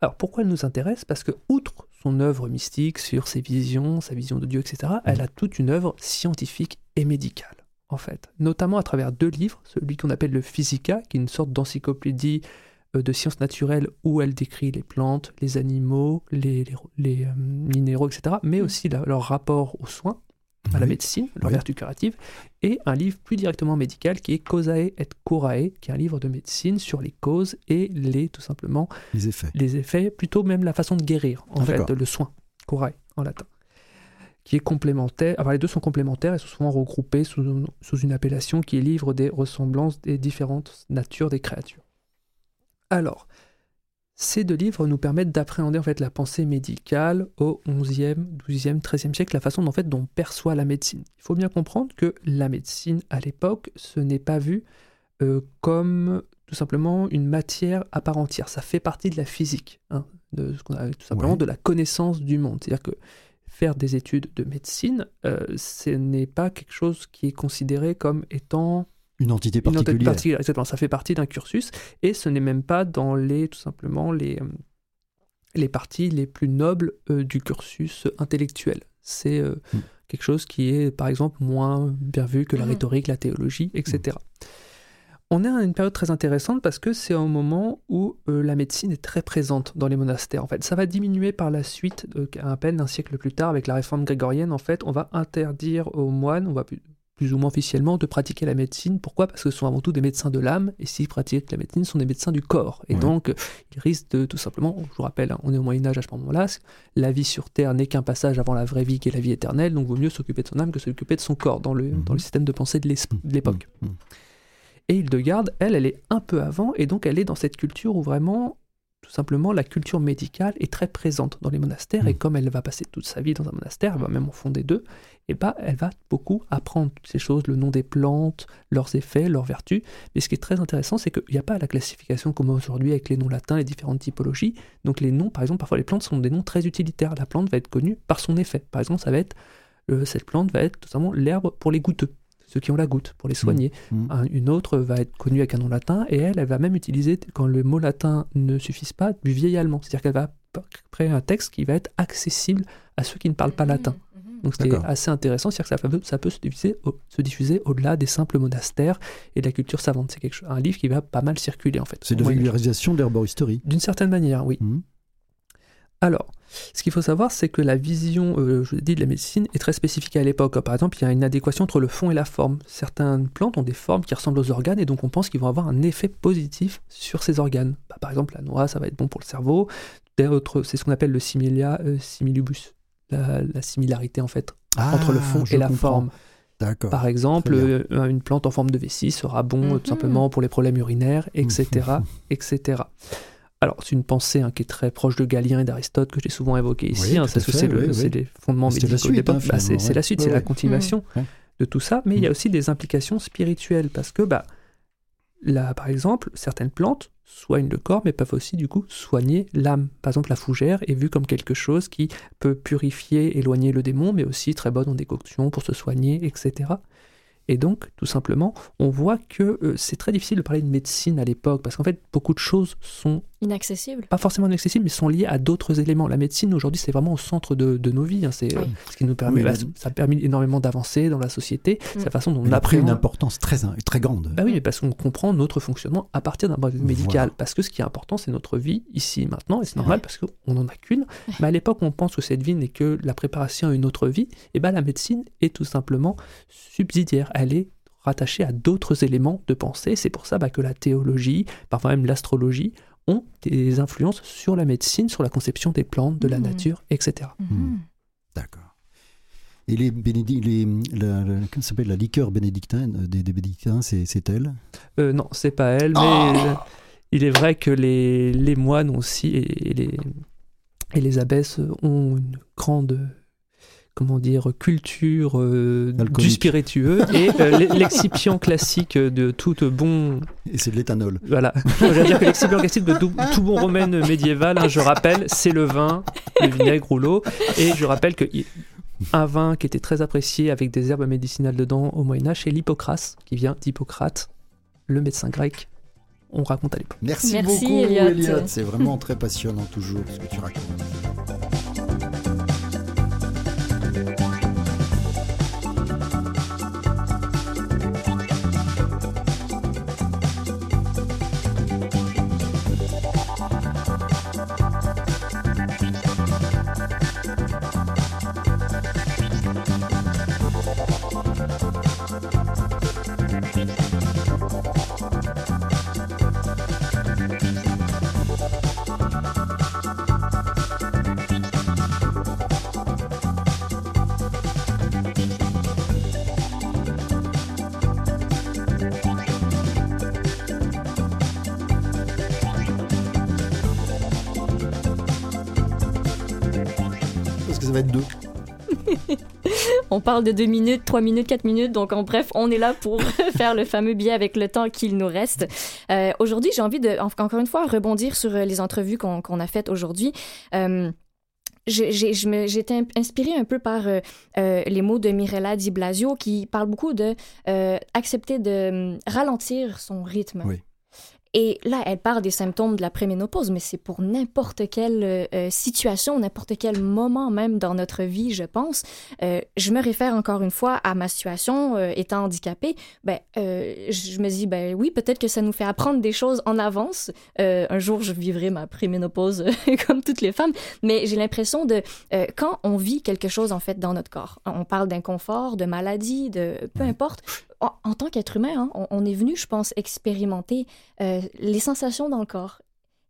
Alors pourquoi elle nous intéresse? Parce que outre son œuvre mystique sur ses visions, sa vision de Dieu, etc., elle a toute une œuvre scientifique et médicale, en fait. Notamment à travers deux livres, celui qu'on appelle le Physica, qui est une sorte d'encyclopédie de sciences naturelles où elle décrit les plantes, les animaux, les, les, minéraux, etc., mais mm. aussi leur rapport aux soins, à la médecine, leur vertu curative, et un livre plus directement médical qui est Causae et Curae, qui est un livre de médecine sur les causes et les, tout simplement, les effets. Les effets, plutôt même la façon de guérir, en ah, fait, le soin, Curae en latin qui est complémentaire. les deux sont complémentaires et sont souvent regroupés sous, sous, une appellation qui est livre des ressemblances des différentes natures des créatures. Alors, ces deux livres nous permettent d'appréhender en fait la pensée médicale au XIe, XIIe, XIIIe siècle, la façon en fait, dont on perçoit la médecine. Il faut bien comprendre que la médecine à l'époque, ce n'est pas vu euh, comme tout simplement une matière à part entière. Ça fait partie de la physique, hein, de ce qu'on a tout simplement de la connaissance du monde. C'est-à-dire que faire des études de médecine, euh, ce n'est pas quelque chose qui est considéré comme étant une entité particulière. exactement. Ça fait partie d'un cursus et ce n'est même pas dans les, tout simplement, les, euh, les parties les plus nobles euh, du cursus intellectuel. C'est hmm. quelque chose qui est, par exemple, moins bien vu que la hmm. rhétorique, la théologie, etc on est à une période très intéressante parce que c'est un moment où euh, la médecine est très présente dans les monastères. En fait, ça va diminuer par la suite, euh, à peine un siècle plus tard, avec la réforme grégorienne. En fait, on va interdire aux moines, on va plus, ou moins officiellement, de pratiquer la médecine. Pourquoi? Parce que ce sont avant tout des médecins de l'âme, et s'ils pratiquent la médecine, ce sont des médecins du corps. Et donc, ils risquent de tout simplement, je vous rappelle, hein, on est au Moyen Âge à ce moment-là, la vie sur Terre n'est qu'un passage avant la vraie vie qui est la vie éternelle, donc il vaut mieux s'occuper de son âme que s'occuper de son corps dans le, dans le système de pensée de l'époque. Mhm. Et Hildegarde, elle, elle est un peu avant, et donc elle est dans cette culture où vraiment, tout simplement, la culture médicale est très présente dans les monastères, et mm. comme elle va passer toute sa vie dans un monastère, elle va même en fonder deux, et bah, elle va beaucoup apprendre toutes ces choses, le nom des plantes, leurs effets, leurs vertus. Mais ce qui est très intéressant, c'est qu'il n'y a pas la classification comme aujourd'hui avec les noms latins, les différentes typologies. Donc les noms, par exemple, parfois les plantes sont des noms très utilitaires. La plante va être connue par son effet. Par exemple, ça va être euh, cette plante va être tout simplement l'herbe pour les goutteux ceux qui ont la goutte, pour les soigner. Mmh. Mmh. une autre va être connue avec un nom latin, et elle, elle va même utiliser, quand le mot latin ne suffise pas, du vieil allemand. C'est-à-dire qu'elle va créer un texte qui va être accessible à ceux qui ne parlent pas latin. Mmh. Donc c'est assez intéressant, c'est-à-dire que ça peut, ça peut se diffuser, se diffuser au-delà des simples monastères et de la culture savante. C'est quelque chose, un livre qui va pas mal circuler en fait. C'est de la vulgarisation de l'herboristerie. D'une certaine manière, oui. Alors, ce qu'il faut savoir, c'est que la vision, euh, je dis, de la médecine est très spécifique à l'époque. Par exemple, il y a une adéquation entre le fond et la forme. Certaines plantes ont des formes qui ressemblent aux organes et donc on pense qu'ils vont avoir un effet positif sur ces organes. Bah, par exemple, la noix, ça va être bon pour le cerveau. C'est ce qu'on appelle le similia euh, similibus, la, similarité en fait entre le ah, fond et la forme. Par exemple, euh, une plante en forme de vessie sera bon tout mhm. simplement pour les problèmes urinaires, etc., etc. Alors, c'est une pensée hein, qui est très proche de Galien et d'Aristote que j'ai souvent évoqué ici. Hein, c'est les fondements médicaux de l'époque. Bah, c'est la suite, c'est la continuation de tout ça. Mais il y a mm. aussi des implications spirituelles parce que, bah, là, par exemple, certaines plantes soignent le corps, mais peuvent aussi, du coup, soigner l'âme. Par exemple, la fougère est vue comme quelque chose qui peut purifier, éloigner le démon, mais aussi très bonne en décoction pour se soigner, etc. Et donc, tout simplement, on voit que euh, c'est très difficile de parler de médecine à l'époque, parce qu'en fait, beaucoup de choses sont inaccessibles. Pas forcément inaccessibles, mais sont liées à d'autres éléments. La médecine, aujourd'hui, c'est vraiment au centre de, de nos vies. Hein. C'est euh, ce qui nous permet, bah, ça a permis énormément d'avancer dans la société. C'est la façon dont on a pris une importance très, très grande. Bah oui, parce qu'on comprend notre fonctionnement à partir d'un point de vue médical. Parce que ce qui est important, c'est notre vie ici, maintenant, et c'est normal parce qu'on n'en a qu'une. Mais à l'époque, on pense que cette vie n'est que la préparation à une autre vie. Et bien, la médecine est tout simplement subsidiaire. Elle est rattachée à d'autres éléments de pensée. C'est pour ça bah, que la théologie, parfois même l'astrologie, ont des influences sur la médecine, sur la conception des plantes, de la mmh. nature, etc. Mmh. Mmh. D'accord. Et les, les la, s'appelle la liqueur bénédictine euh, des, bénédictins, c'est elle? Euh, Non, c'est pas elle, mais ah il est vrai que les, les moines aussi et, les, et les abbesses ont une grande comment dire, culture euh, du spiritueux et euh, l'excipient classique de tout bon. Et c'est de l'éthanol. Voilà. Dire que l'excipient classique de tout, bon romaine médiéval, hein, je rappelle, c'est le vin, le vinaigre ou l'eau. Et je rappelle que un vin qui était très apprécié avec des herbes médicinales dedans au Moyen-Âge, c'est l'Hippocrate, qui vient d'Hippocrate, le médecin grec. On raconte à l'époque. Merci, Merci, beaucoup, Elliot. C'est vraiment très passionnant toujours ce que tu racontes. On parle de deux minutes, trois minutes, quatre minutes. Donc, en bref, on est là pour faire le fameux biais avec le temps qu'il nous reste. Euh, aujourd'hui, j'ai envie de, encore une fois, rebondir sur euh, les entrevues qu'on a faites aujourd'hui. Euh, j'étais inspirée un peu par les mots de Mirella Di Blasio qui parle beaucoup de accepter de ralentir son rythme. Oui. Et là, elle parle des symptômes de la préménopause, mais c'est pour n'importe quelle euh, euh, situation, n'importe quel moment même dans notre vie, je pense. Euh, je me réfère encore une fois à ma situation étant handicapée. Ben, je me dis, ben oui, peut-être que ça nous fait apprendre des choses en avance. un jour, je vivrai ma préménopause comme toutes les femmes, mais j'ai l'impression de quand on vit quelque chose en fait dans notre corps, on parle d'inconfort, de maladie, de peu importe en, tant qu'être humain, hein, on, est venu, je pense, expérimenter euh, les sensations dans le corps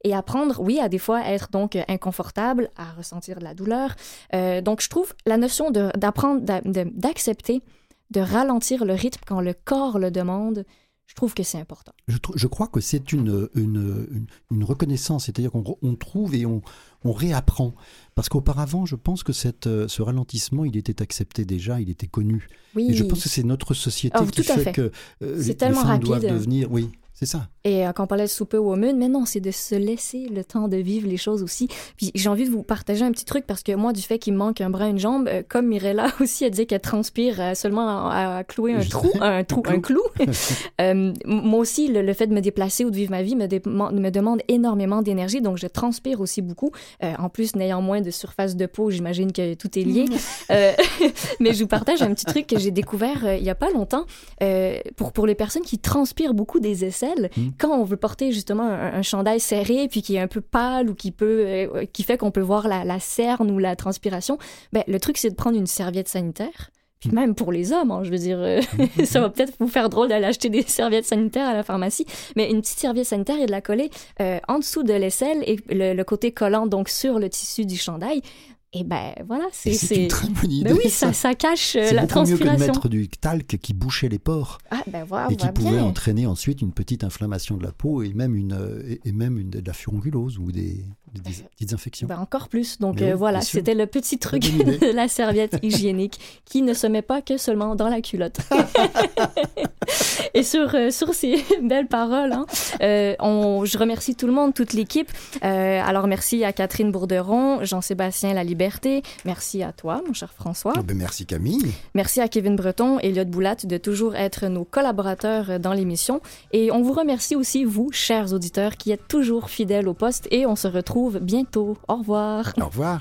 et apprendre, oui, à des fois être donc inconfortable, à ressentir de la douleur. Euh, donc, je trouve la notion d'apprendre, d'accepter, de, ralentir le rythme quand le corps le demande, je trouve que c'est important. Je, crois que c'est une, une, reconnaissance, c'est-à-dire qu'on trouve et on, on réapprend. Parce qu'auparavant, je pense que cette, euh, ce ralentissement, il était accepté déjà, il était connu. Oui. Et je pense que c'est notre société oh, qui fait, que euh, les, femmes doivent devenir... Oui, c'est ça. Et euh, quand on parlait de Super Woman, mais non, c'est de se laisser le temps de vivre les choses aussi. Puis j'ai envie de vous partager un petit truc parce que moi, du fait qu'il me manque un bras, une jambe, euh, comme Mirella aussi, elle disait qu'elle transpire euh, seulement à, clouer un trou, un trou, un clou. moi aussi, le, fait de me déplacer ou de vivre ma vie me, me demande énormément d'énergie, donc je transpire aussi beaucoup. en plus, n'ayant moins de surface de peau, j'imagine que tout est lié. mais je vous partage un petit truc que j'ai découvert il y a pas longtemps. pour, pour les personnes qui transpirent beaucoup des essais, Hmm. quand on veut porter justement un, chandail serré puis qui est un peu pâle ou qui peut euh, qui fait qu'on peut voir la, la, cerne ou la transpiration, ben, le truc c'est de prendre une serviette sanitaire. Puis hmm. même pour les hommes, hein, je veux dire, euh, ça va peut-être vous faire drôle d'aller acheter des serviettes sanitaires à la pharmacie, mais une petite serviette sanitaire et de la coller euh, en dessous de l'aisselle et le, le, côté collant donc sur le tissu du chandail. Et ben voilà, c'est une très bonne idée. Ben oui, ça, ça cache euh, la transpiration. C'est mieux que de mettre du talc qui bouchait les pores. Ah ben voilà, et qui pouvait entraîner ensuite une petite inflammation de la peau et même une et, même une de la furongulose ou des, des petites infections. Ben encore plus. Donc euh, voilà, c'était le petit truc de la serviette hygiénique qui ne se met pas que seulement dans la culotte. et sur euh, sur ces belles paroles, hein, on, je remercie tout le monde, toute l'équipe. alors merci à Catherine Bourderon, Jean-Sébastien Laliberté Merci à toi, mon cher François. Ah ben, merci Camille. Merci à Kevin Breton et Eliott Boulat de toujours être nos collaborateurs dans l'émission. Et on vous remercie aussi, vous, chers auditeurs, qui êtes toujours fidèles au poste. Et on se bientôt. Au revoir. Au revoir.